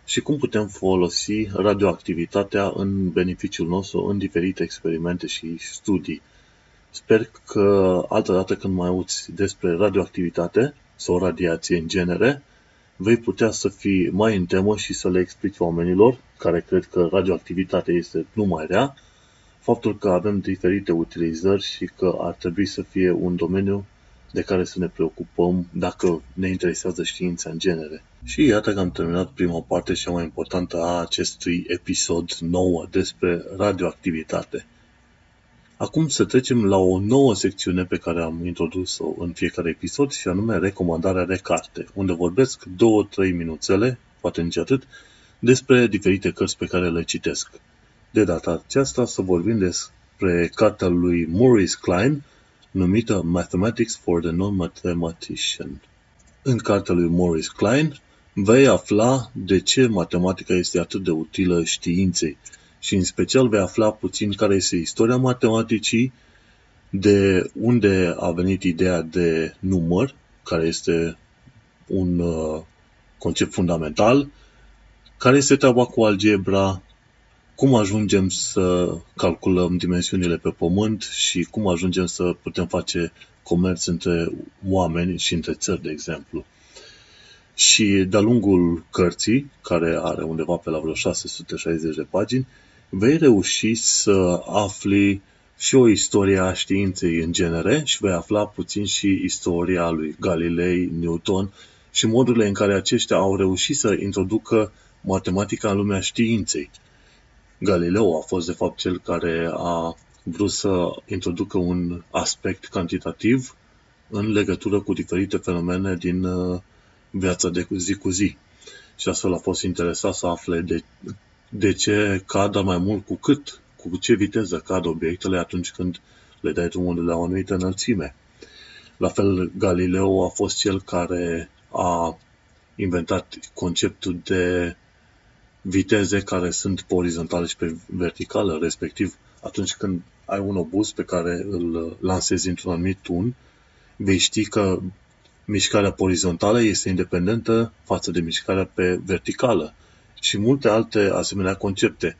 și cum putem folosi radioactivitatea în beneficiul nostru în diferite experimente și studii. Sper că altă dată când mai auzi despre radioactivitate sau radiație în genere, vei putea să fii mai în temă și să le explici oamenilor care cred că radioactivitatea este numai rea, faptul că avem diferite utilizări și că ar trebui să fie un domeniu de care să ne preocupăm dacă ne interesează știința în genere. Și iată că am terminat prima parte și mai importantă a acestui episod nou despre radioactivitate. Acum să trecem la o nouă secțiune pe care am introdus-o în fiecare episod și anume recomandarea de carte, unde vorbesc două-trei minuțele, poate nici atât, despre diferite cărți pe care le citesc. De data aceasta să vorbim despre cartea lui Maurice Klein, numită Mathematics for the Non-Mathematician. În cartea lui Maurice Klein vei afla de ce matematica este atât de utilă științei și în special vei afla puțin care este istoria matematicii, de unde a venit ideea de număr, care este un uh, concept fundamental, care este treaba cu algebra, cum ajungem să calculăm dimensiunile pe pământ? Și cum ajungem să putem face comerț între oameni și între țări, de exemplu. Și de-a lungul cărții, care are undeva pe la vreo 660 de pagini, vei reuși să afli și o istorie a științei în genere și vei afla puțin și istoria lui Galilei, Newton și modurile în care aceștia au reușit să introducă matematica în lumea științei. Galileo a fost de fapt cel care a vrut să introducă un aspect cantitativ în legătură cu diferite fenomene din uh, viața de zi cu zi. Și astfel a fost interesat să afle de de ce cad mai mult cu cât, cu ce viteză cad obiectele atunci când le dai drumul la o anumită înălțime. La fel, Galileo a fost cel care a inventat conceptul de viteze care sunt pe orizontale și pe verticală, respectiv atunci când ai un obuz pe care îl lansezi într-un anumit tun, vei ști că mișcarea pe orizontală este independentă față de mișcarea pe verticală și multe alte asemenea concepte.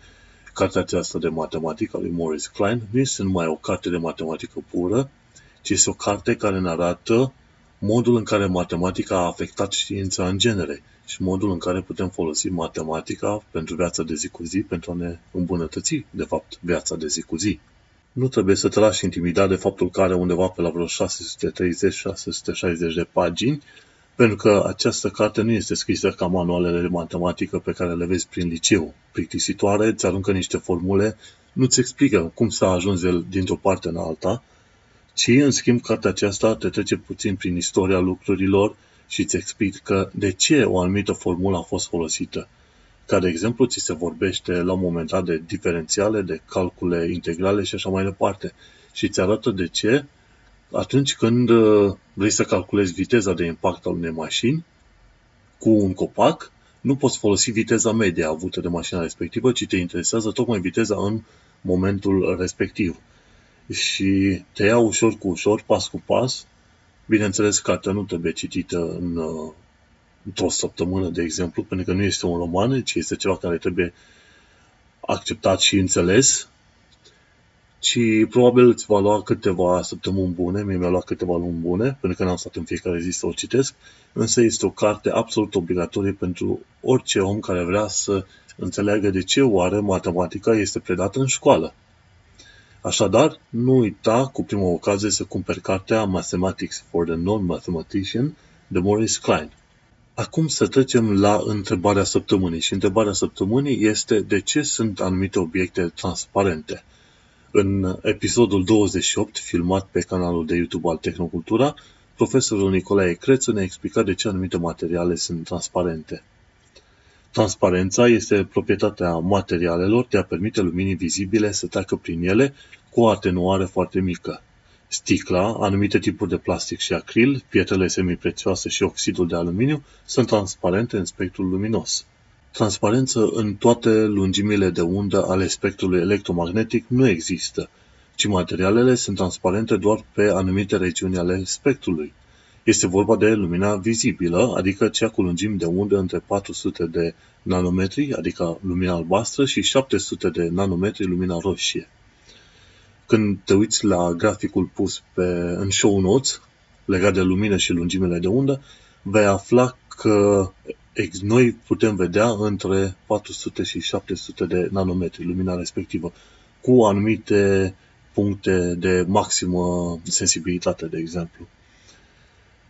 Cartea aceasta de matematică a lui Morris Klein nu este numai o carte de matematică pură, ci este o carte care ne arată modul în care matematica a afectat știința în genere și modul în care putem folosi matematica pentru viața de zi cu zi, pentru a ne îmbunătăți, de fapt, viața de zi cu zi. Nu trebuie să te lași intimidat de faptul că are undeva pe la vreo 630-660 de pagini pentru că această carte nu este scrisă ca manualele de matematică pe care le vezi prin liceu. Plictisitoare, îți aruncă niște formule, nu-ți explică cum s-a ajuns el dintr-o parte în alta, ci, în schimb, cartea aceasta te trece puțin prin istoria lucrurilor și îți explică de ce o anumită formulă a fost folosită. Ca de exemplu, ți se vorbește la un moment dat de diferențiale, de calcule integrale și așa mai departe. Și îți arată de ce atunci când uh, vrei să calculezi viteza de impact al unei mașini cu un copac, nu poți folosi viteza media avută de mașina respectivă, ci te interesează tocmai viteza în momentul respectiv. Și te ia ușor cu ușor, pas cu pas, Bineînțeles, cartea nu trebuie citită în, uh, într-o săptămână, de exemplu, pentru că nu este un roman, ci este ceva care trebuie acceptat și înțeles, ci probabil îți va lua câteva săptămâni bune, mie mi-a luat câteva luni bune, pentru că n-am stat în fiecare zi să o citesc, însă este o carte absolut obligatorie pentru orice om care vrea să înțeleagă de ce oare matematica este predată în școală. Așadar, nu uita cu prima ocazie să cumperi cartea Mathematics for the Non-Mathematician de Maurice Klein. Acum să trecem la întrebarea săptămânii și întrebarea săptămânii este de ce sunt anumite obiecte transparente. În episodul 28, filmat pe canalul de YouTube al Tehnocultura, profesorul Nicolae Crețu ne explica de ce anumite materiale sunt transparente. Transparența este proprietatea materialelor de a permite luminii vizibile să treacă prin ele cu o atenuare foarte mică. Sticla, anumite tipuri de plastic și acril, pietrele semiprețioase și oxidul de aluminiu sunt transparente în spectrul luminos. Transparență în toate lungimile de undă ale spectrului electromagnetic nu există, ci materialele sunt transparente doar pe anumite regiuni ale spectrului. Este vorba de lumina vizibilă, adică cea cu lungimi de undă între 400 de nanometri, adică lumina albastră, și 700 de nanometri, lumina roșie. Când te uiți la graficul pus pe, în show notes, legat de lumină și lungimile de undă, vei afla că noi putem vedea între 400 și 700 de nanometri lumina respectivă, cu anumite puncte de maximă sensibilitate, de exemplu.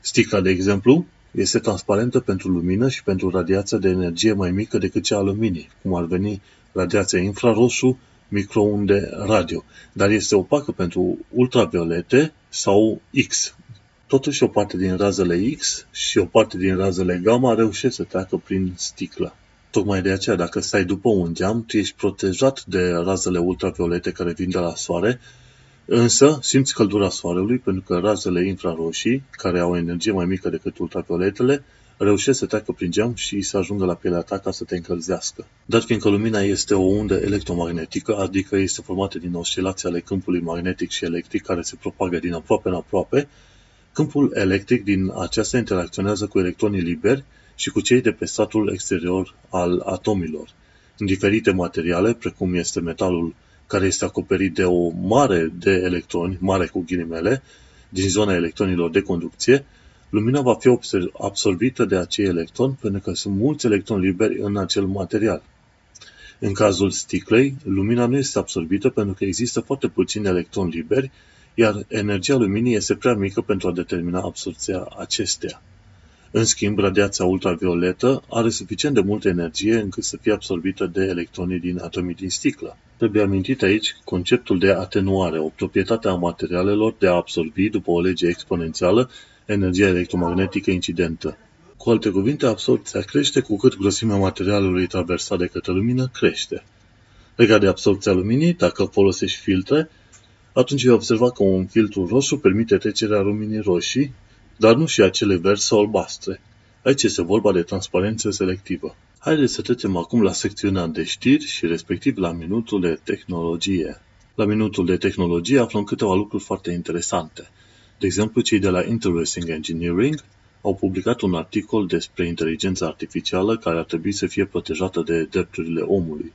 Sticla, de exemplu, este transparentă pentru lumină și pentru radiația de energie mai mică decât cea a luminii, cum ar veni radiația infraroșu, microunde radio, dar este opacă pentru ultraviolete sau X. Totuși o parte din razele X și o parte din razele gamma reușesc să treacă prin sticlă. Tocmai de aceea, dacă stai după un geam, tu ești protejat de razele ultraviolete care vin de la soare Însă, simți căldura soarelui pentru că razele infraroșii, care au o energie mai mică decât ultravioletele, reușesc să treacă prin geam și să ajungă la pielea ta ca să te încălzească. Dar fiindcă lumina este o undă electromagnetică, adică este formată din oscilații ale câmpului magnetic și electric care se propagă din aproape în aproape, câmpul electric din aceasta interacționează cu electronii liberi și cu cei de pe statul exterior al atomilor. În diferite materiale, precum este metalul care este acoperit de o mare de electroni, mare cu ghilimele, din zona electronilor de conducție, lumina va fi absorbită de acei electroni pentru că sunt mulți electroni liberi în acel material. În cazul sticlei, lumina nu este absorbită pentru că există foarte puțini electroni liberi, iar energia luminii este prea mică pentru a determina absorția acesteia. În schimb, radiația ultravioletă are suficient de multă energie încât să fie absorbită de electronii din atomii din sticlă. Trebuie amintit aici conceptul de atenuare, o proprietate a materialelor de a absorbi, după o lege exponențială, energia electromagnetică incidentă. Cu alte cuvinte, absorpția crește cu cât grosimea materialului traversat de către lumină crește. Legat de absorpția luminii, dacă folosești filtre, atunci vei observa că un filtru roșu permite trecerea luminii roșii, dar nu și acele verzi sau albastre. Aici este vorba de transparență selectivă. Haideți să trecem acum la secțiunea de știri și respectiv la minutul de tehnologie. La minutul de tehnologie aflăm câteva lucruri foarte interesante. De exemplu, cei de la Interesting Engineering au publicat un articol despre inteligența artificială care ar trebui să fie protejată de drepturile omului.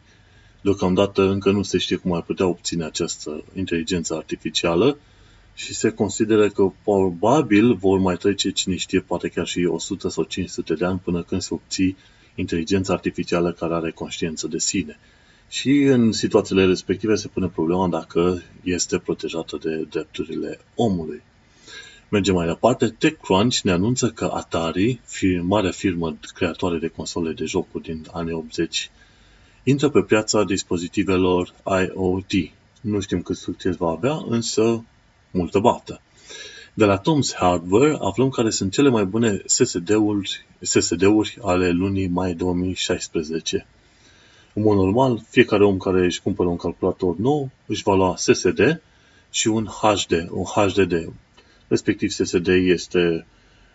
Deocamdată încă nu se știe cum ar putea obține această inteligență artificială și se consideră că probabil vor mai trece, cine știe, poate chiar și 100 sau 500 de ani până când se obții inteligența artificială care are conștiință de sine. Și în situațiile respective se pune problema dacă este protejată de drepturile omului. Mergem mai departe. TechCrunch ne anunță că Atari, mare firmă creatoare de console de jocuri din anii 80, intră pe piața dispozitivelor IoT. Nu știm cât succes va avea, însă multă bată. De la Tom's Hardware aflăm care sunt cele mai bune SSD-uri, SSD-uri ale lunii mai 2016. În mod normal, fiecare om care își cumpără un calculator nou își va lua SSD și un HD, un HDD. Respectiv SSD este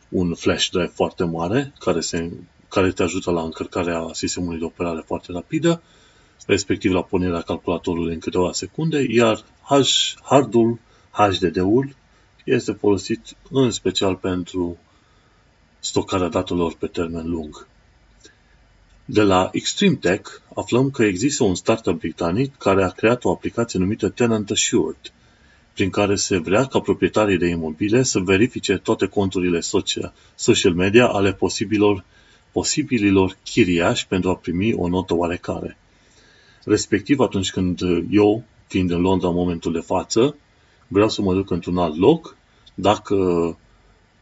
un flash drive foarte mare care, se, care te ajută la încărcarea sistemului de operare foarte rapidă, respectiv la punerea calculatorului în câteva secunde, iar hardul, HDD-ul este folosit în special pentru stocarea datelor pe termen lung. De la Extreme Tech aflăm că există un startup britanic care a creat o aplicație numită Tenant Assured, prin care se vrea ca proprietarii de imobile să verifice toate conturile social media ale posibilor, posibililor chiriași pentru a primi o notă oarecare. Respectiv atunci când eu, fiind în Londra în momentul de față, vreau să mă duc într-un alt loc, dacă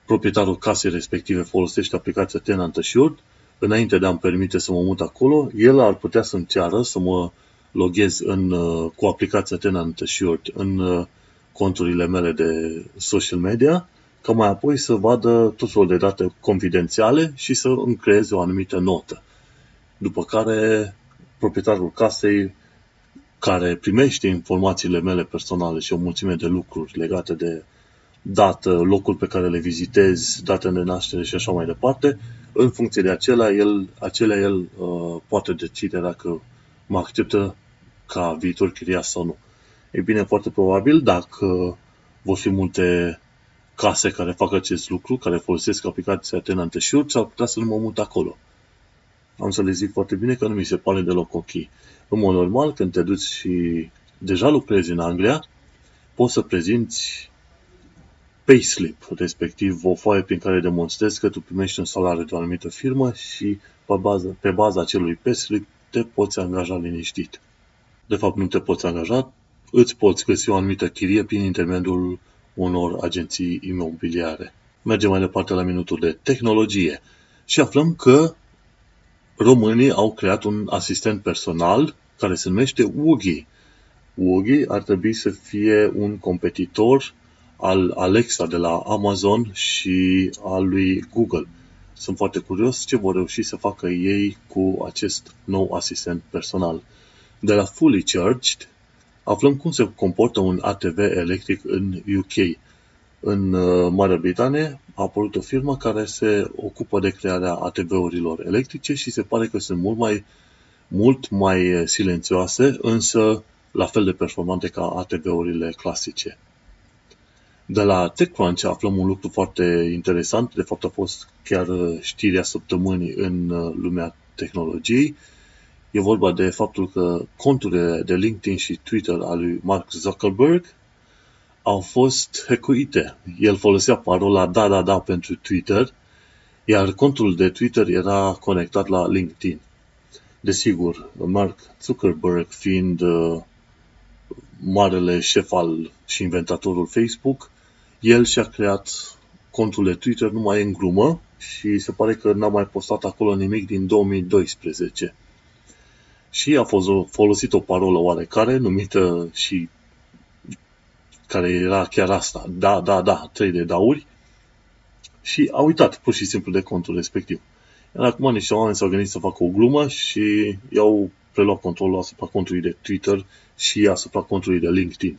proprietarul casei respective folosește aplicația Tenant Assured, înainte de a-mi permite să mă mut acolo, el ar putea să-mi ceară să mă loghez în, uh, cu aplicația Tenant Assured în uh, conturile mele de social media, ca mai apoi să vadă tot felul de date confidențiale și să îmi creeze o anumită notă. După care proprietarul casei care primește informațiile mele personale și o mulțime de lucruri legate de dată, locul pe care le vizitez, date de naștere și așa mai departe, în funcție de acelea, el, acelea el uh, poate decide dacă mă acceptă ca viitor chiriaș sau nu. E bine, foarte probabil, dacă vor fi multe case care fac acest lucru, care folosesc aplicația Tenant Assured, s-ar putea să nu mă mut acolo. Am să le zic foarte bine că nu mi se pare deloc ok. În mod normal, când te duci și deja lucrezi în Anglia, poți să prezinți payslip, respectiv o foaie prin care demonstrezi că tu primești un salariu de o anumită firmă și pe baza, pe baza acelui payslip te poți angaja liniștit. De fapt, nu te poți angaja, îți poți găsi o anumită chirie prin intermediul unor agenții imobiliare. Mergem mai departe la minutul de tehnologie și aflăm că românii au creat un asistent personal care se numește Woogie. Woogie ar trebui să fie un competitor al Alexa de la Amazon și al lui Google. Sunt foarte curios ce vor reuși să facă ei cu acest nou asistent personal. De la Fully Charged aflăm cum se comportă un ATV electric în UK. În uh, Marea Britanie a apărut o firmă care se ocupă de crearea ATV-urilor electrice și se pare că sunt mult mai, mult mai silențioase, însă la fel de performante ca ATV-urile clasice. De la TechCrunch aflăm un lucru foarte interesant, de fapt a fost chiar uh, știrea săptămânii în uh, lumea tehnologiei. E vorba de faptul că conturile de LinkedIn și Twitter al lui Mark Zuckerberg au fost hackuite. El folosea parola da, da, da pentru Twitter, iar contul de Twitter era conectat la LinkedIn. Desigur, Mark Zuckerberg fiind uh, marele șef al și inventatorul Facebook, el și-a creat contul de Twitter numai în glumă și se pare că n-a mai postat acolo nimic din 2012. Și a fost folosit o parolă oarecare numită și care era chiar asta, da, da, da, trei de dauri și a uitat pur și simplu de contul respectiv. Iar acum niște oameni s-au gândit să facă o glumă și i-au preluat controlul asupra contului de Twitter și asupra contului de LinkedIn.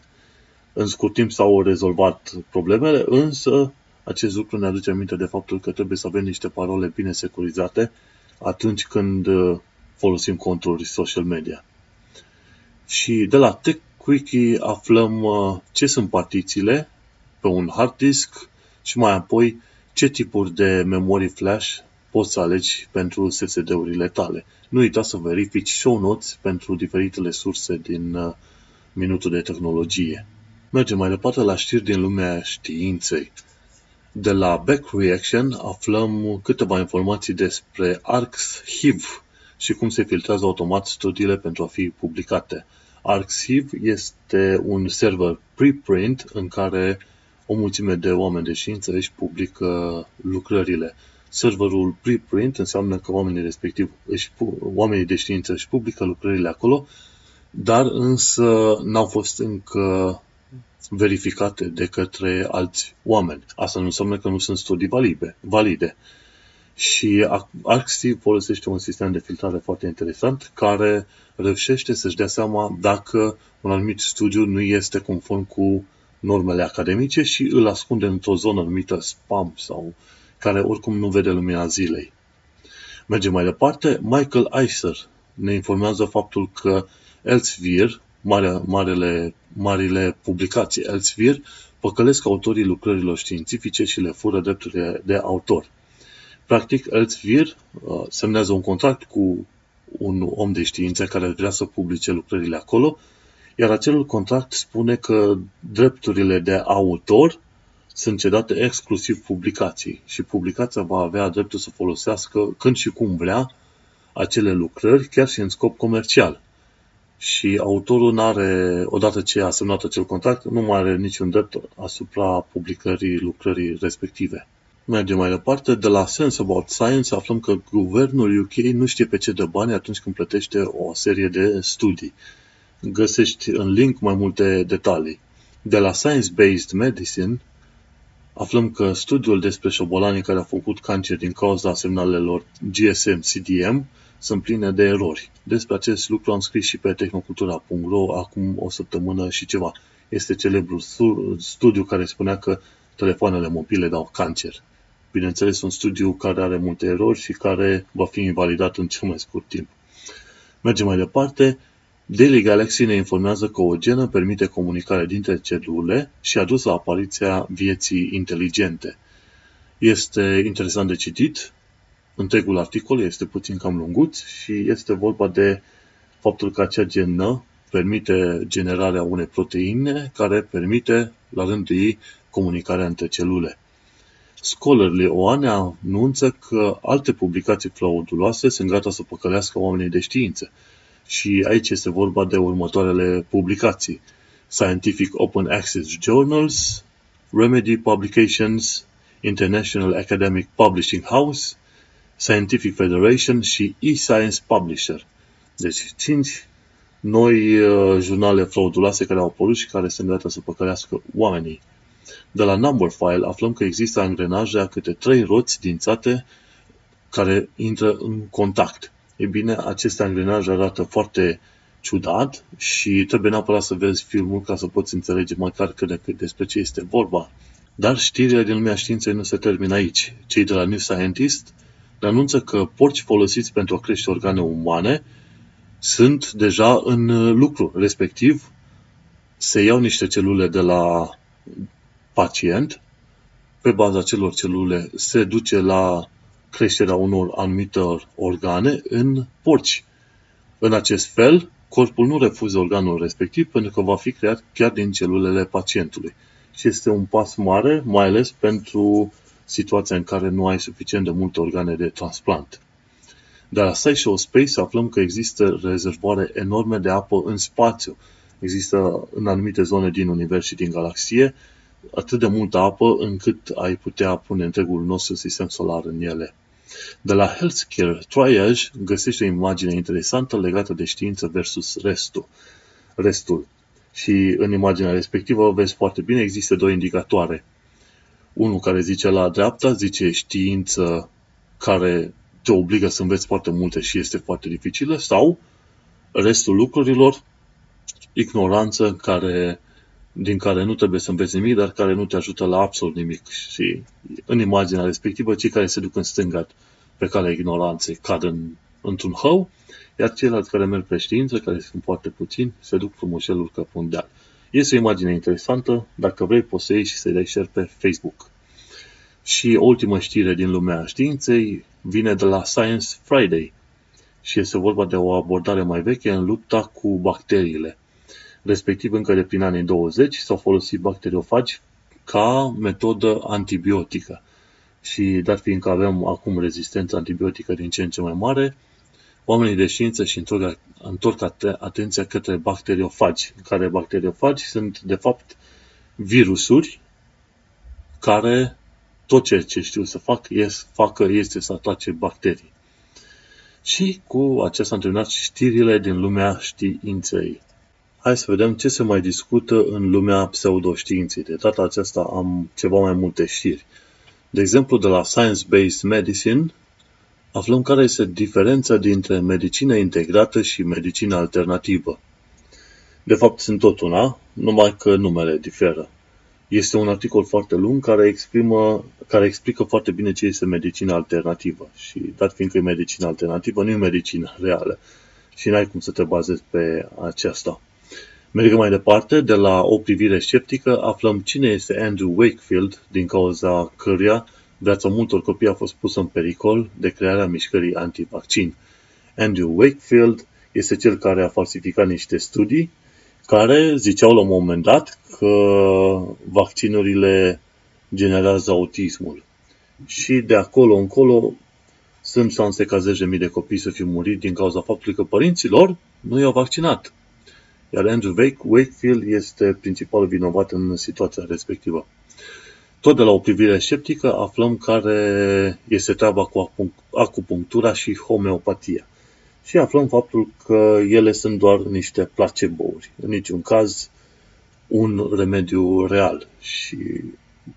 În scurt timp s-au rezolvat problemele, însă acest lucru ne aduce aminte de faptul că trebuie să avem niște parole bine securizate atunci când uh, folosim conturi social media. Și de la TechQuickie aflăm uh, ce sunt partițiile pe un hard disk și mai apoi ce tipuri de memorii flash poți să alegi pentru SSD-urile tale. Nu uita să verifici show notes pentru diferitele surse din uh, minutul de tehnologie. Mergem mai departe la știri din lumea științei. De la Back Reaction aflăm câteva informații despre ArcsHiv și cum se filtrează automat studiile pentru a fi publicate. ArcsHiv este un server preprint în care o mulțime de oameni de știință își publică lucrările. Serverul preprint înseamnă că oamenii respectiv își, oamenii de știință își publică lucrările acolo, dar însă n-au fost încă verificate de către alți oameni. Asta nu înseamnă că nu sunt studii valide. valide. Și ArcSI folosește un sistem de filtrare foarte interesant care reușește să-și dea seama dacă un anumit studiu nu este conform cu normele academice și îl ascunde într-o zonă numită spam sau care oricum nu vede lumina zilei. Mergem mai departe. Michael Eiser ne informează faptul că Elsevier, mare, marele, marile publicații Elsevier, păcălesc autorii lucrărilor științifice și le fură drepturile de autor. Practic, Elsevier uh, semnează un contract cu un om de știință care vrea să publice lucrările acolo, iar acel contract spune că drepturile de autor sunt cedate exclusiv publicației și publicația va avea dreptul să folosească când și cum vrea acele lucrări, chiar și în scop comercial. Și autorul nu are, odată ce a semnat acel contract, nu mai are niciun drept asupra publicării lucrării respective. Mergem mai departe. De la Sense About Science aflăm că guvernul UK nu știe pe ce dă bani atunci când plătește o serie de studii. Găsești în link mai multe detalii. De la Science Based Medicine aflăm că studiul despre șobolanii care au făcut cancer din cauza semnalelor GSM-CDM sunt pline de erori. Despre acest lucru am scris și pe tehnocultura.ro acum o săptămână și ceva. Este celebrul studiu care spunea că telefoanele mobile dau cancer. Bineînțeles, un studiu care are multe erori și care va fi invalidat în cel mai scurt timp. Mergem mai departe. Daily Galaxy ne informează că o genă permite comunicarea dintre celule și a dus la apariția vieții inteligente. Este interesant de citit, întregul articol este puțin cam lunguț și este vorba de faptul că acea genă permite generarea unei proteine care permite, la rândul ei, comunicarea între celule. Scholarly One anunță că alte publicații frauduloase sunt gata să păcălească oamenii de știință. Și aici este vorba de următoarele publicații. Scientific Open Access Journals, Remedy Publications, International Academic Publishing House, Scientific Federation și eScience Publisher. Deci cinci noi uh, jurnale frauduloase care au apărut și care sunt gata să păcălească oamenii. De la number file aflăm că există angrenaje a câte trei roți dințate care intră în contact. E bine, aceste angrenaje arată foarte ciudat și trebuie neapărat să vezi filmul ca să poți înțelege măcar cât de cât despre ce este vorba. Dar știrile din lumea științei nu se termină aici. Cei de la New Scientist ne anunță că porci folosiți pentru a crește organe umane sunt deja în lucru, respectiv se iau niște celule de la pacient, pe baza celor celule, se duce la creșterea unor anumitor organe în porci. În acest fel, corpul nu refuză organul respectiv pentru că va fi creat chiar din celulele pacientului. Și este un pas mare, mai ales pentru situația în care nu ai suficient de multe organe de transplant. De la Seychelles Space aflăm că există rezervoare enorme de apă în spațiu. Există în anumite zone din univers și din galaxie atât de multă apă încât ai putea pune întregul nostru sistem solar în ele. De la Healthcare Triage găsești o imagine interesantă legată de știință versus restul. restul. Și în imaginea respectivă vezi foarte bine, există două indicatoare. Unul care zice la dreapta, zice știință care te obligă să înveți foarte multe și este foarte dificilă, sau restul lucrurilor, ignoranță care din care nu trebuie să înveți nimic, dar care nu te ajută la absolut nimic. Și în imaginea respectivă, cei care se duc în stânga pe calea ignoranței cad în, într-un hău, iar ceilalți care merg pe știință, care sunt foarte puțini, se duc frumos urcă pe un deal. Este o imagine interesantă, dacă vrei poți să iei și să-i dai share pe Facebook. Și o ultimă știre din lumea științei vine de la Science Friday și este vorba de o abordare mai veche în lupta cu bacteriile respectiv încă de prin anii 20, s-au folosit bacteriofagi ca metodă antibiotică. Și dat fiindcă avem acum rezistență antibiotică din ce în ce mai mare, oamenii de știință și întorc, întorc atenția către bacteriofagi, care bacteriofagi sunt, de fapt, virusuri care tot ceea ce știu să fac, yes, facă este să atace bacterii. Și cu acesta am terminat știrile din lumea științei. Hai să vedem ce se mai discută în lumea pseudoștiinței. De data aceasta am ceva mai multe știri. De exemplu, de la Science Based Medicine, aflăm care este diferența dintre medicină integrată și medicină alternativă. De fapt, sunt tot una, numai că numele diferă. Este un articol foarte lung care, exprimă, care explică foarte bine ce este medicina alternativă. Și dat fiindcă e medicină alternativă, nu e medicină reală. Și n-ai cum să te bazezi pe aceasta. Mergem mai departe, de la o privire sceptică, aflăm cine este Andrew Wakefield, din cauza căruia viața multor copii a fost pusă în pericol de crearea mișcării antivaccin. Andrew Wakefield este cel care a falsificat niște studii care ziceau la un moment dat că vaccinurile generează autismul. Și de acolo încolo sunt șanse ca zeci de mii de copii să fie murit din cauza faptului că părinților nu i-au vaccinat. Iar Andrew Wakefield este principalul vinovat în situația respectivă. Tot de la o privire sceptică aflăm care este treaba cu acupunctura și homeopatia. Și aflăm faptul că ele sunt doar niște placebouri. În niciun caz un remediu real. Și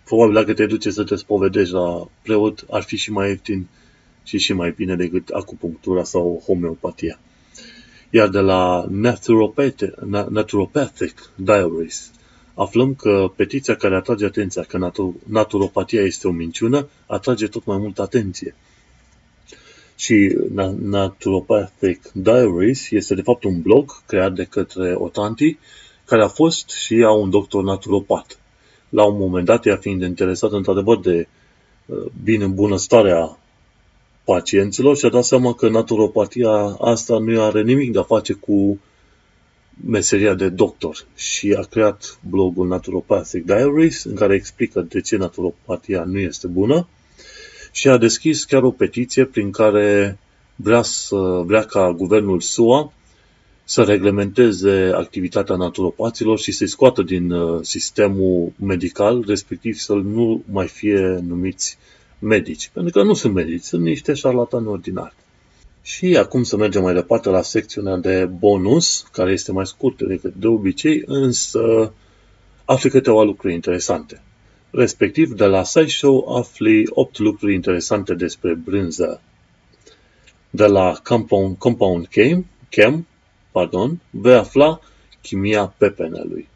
probabil dacă te duce să te spovedești la preot, ar fi și mai ieftin și și mai bine decât acupunctura sau homeopatia. Iar de la Naturopathic Diaries aflăm că petiția care atrage atenția că naturopatia este o minciună atrage tot mai multă atenție. Și Naturopathic Diaries este de fapt un blog creat de către o tanti care a fost și ea un doctor naturopat. La un moment dat, ea fiind interesată într-adevăr de uh, bine bunăstarea pacienților și a dat seama că naturopatia asta nu are nimic de a face cu meseria de doctor. Și a creat blogul Naturopathic Diaries în care explică de ce naturopatia nu este bună și a deschis chiar o petiție prin care vrea, să, vrea ca guvernul SUA să reglementeze activitatea naturopaților și să-i scoată din uh, sistemul medical, respectiv să nu mai fie numiți medici. Pentru că nu sunt medici, sunt niște șarlatani ordinari. Și acum să mergem mai departe la secțiunea de bonus, care este mai scurtă decât de obicei, însă afli câteva lucruri interesante. Respectiv, de la SciShow afli 8 lucruri interesante despre brânză. De la Compound, Compound Chem, Chem pardon, vei afla chimia pepenelui.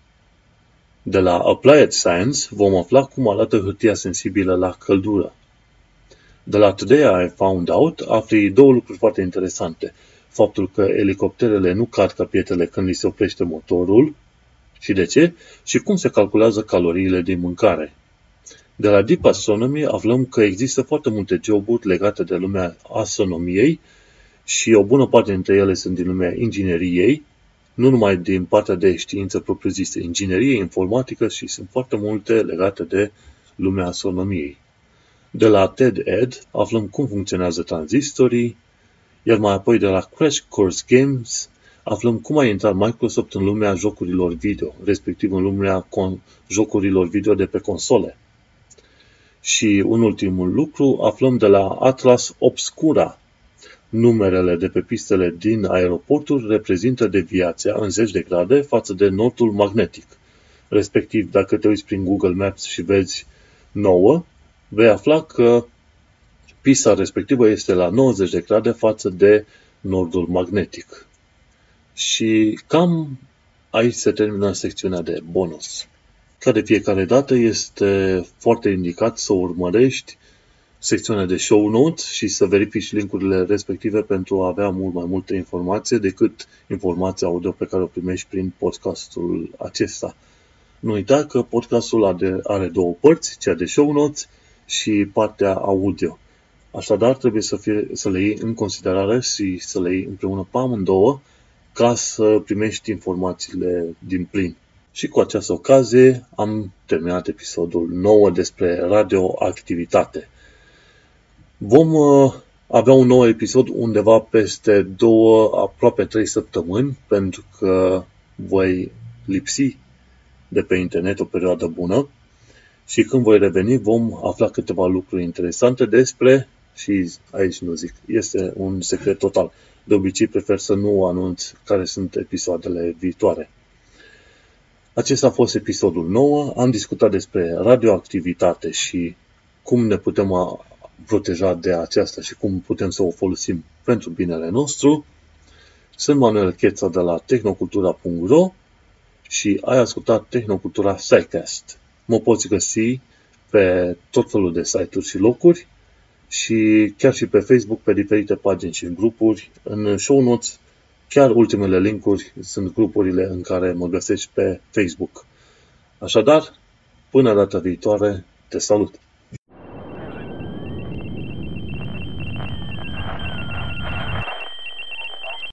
De la Applied Science vom afla cum arată hârtia sensibilă la căldură. De la Today I Found Out afli două lucruri foarte interesante. Faptul că elicopterele nu cad ca pietrele când li se oprește motorul și de ce, și cum se calculează caloriile din mâncare. De la Deep Astronomy aflăm că există foarte multe joburi legate de lumea astronomiei și o bună parte dintre ele sunt din lumea ingineriei, nu numai din partea de știință propriu-zisă, inginerie, informatică și sunt foarte multe legate de lumea astronomiei. De la TED-Ed aflăm cum funcționează tranzistorii, iar mai apoi de la Crash Course Games aflăm cum a intrat Microsoft în lumea jocurilor video, respectiv în lumea con- jocurilor video de pe console. Și un ultimul lucru, aflăm de la Atlas Obscura. Numerele de pe pistele din aeroporturi reprezintă deviația în 10 de grade față de nordul magnetic. Respectiv, dacă te uiți prin Google Maps și vezi 9, vei afla că pista respectivă este la 90 de grade față de nordul magnetic. Și cam aici se termină secțiunea de bonus. Ca de fiecare dată este foarte indicat să urmărești secțiunea de show notes și să verifici linkurile respective pentru a avea mult mai multe informație decât informația audio pe care o primești prin podcastul acesta. Nu uita că podcastul are două părți, cea de show notes și partea audio. Așadar, trebuie să, fie, să le iei în considerare și să le iei împreună pe amândouă ca să primești informațiile din plin. Și cu această ocazie am terminat episodul 9 despre radioactivitate. Vom uh, avea un nou episod undeva peste două, aproape trei săptămâni, pentru că voi lipsi de pe internet o perioadă bună și când voi reveni vom afla câteva lucruri interesante despre, și aici nu zic, este un secret total. De obicei prefer să nu anunț care sunt episoadele viitoare. Acesta a fost episodul 9. Am discutat despre radioactivitate și cum ne putem proteja de aceasta și cum putem să o folosim pentru binele nostru. Sunt Manuel Cheța de la tehnocultura.ro și ai ascultat Tehnocultura SciCast mă poți găsi pe tot felul de site-uri și locuri și chiar și pe Facebook, pe diferite pagini și grupuri. În show notes Chiar ultimele linkuri sunt grupurile în care mă găsești pe Facebook. Așadar, până data viitoare, te salut!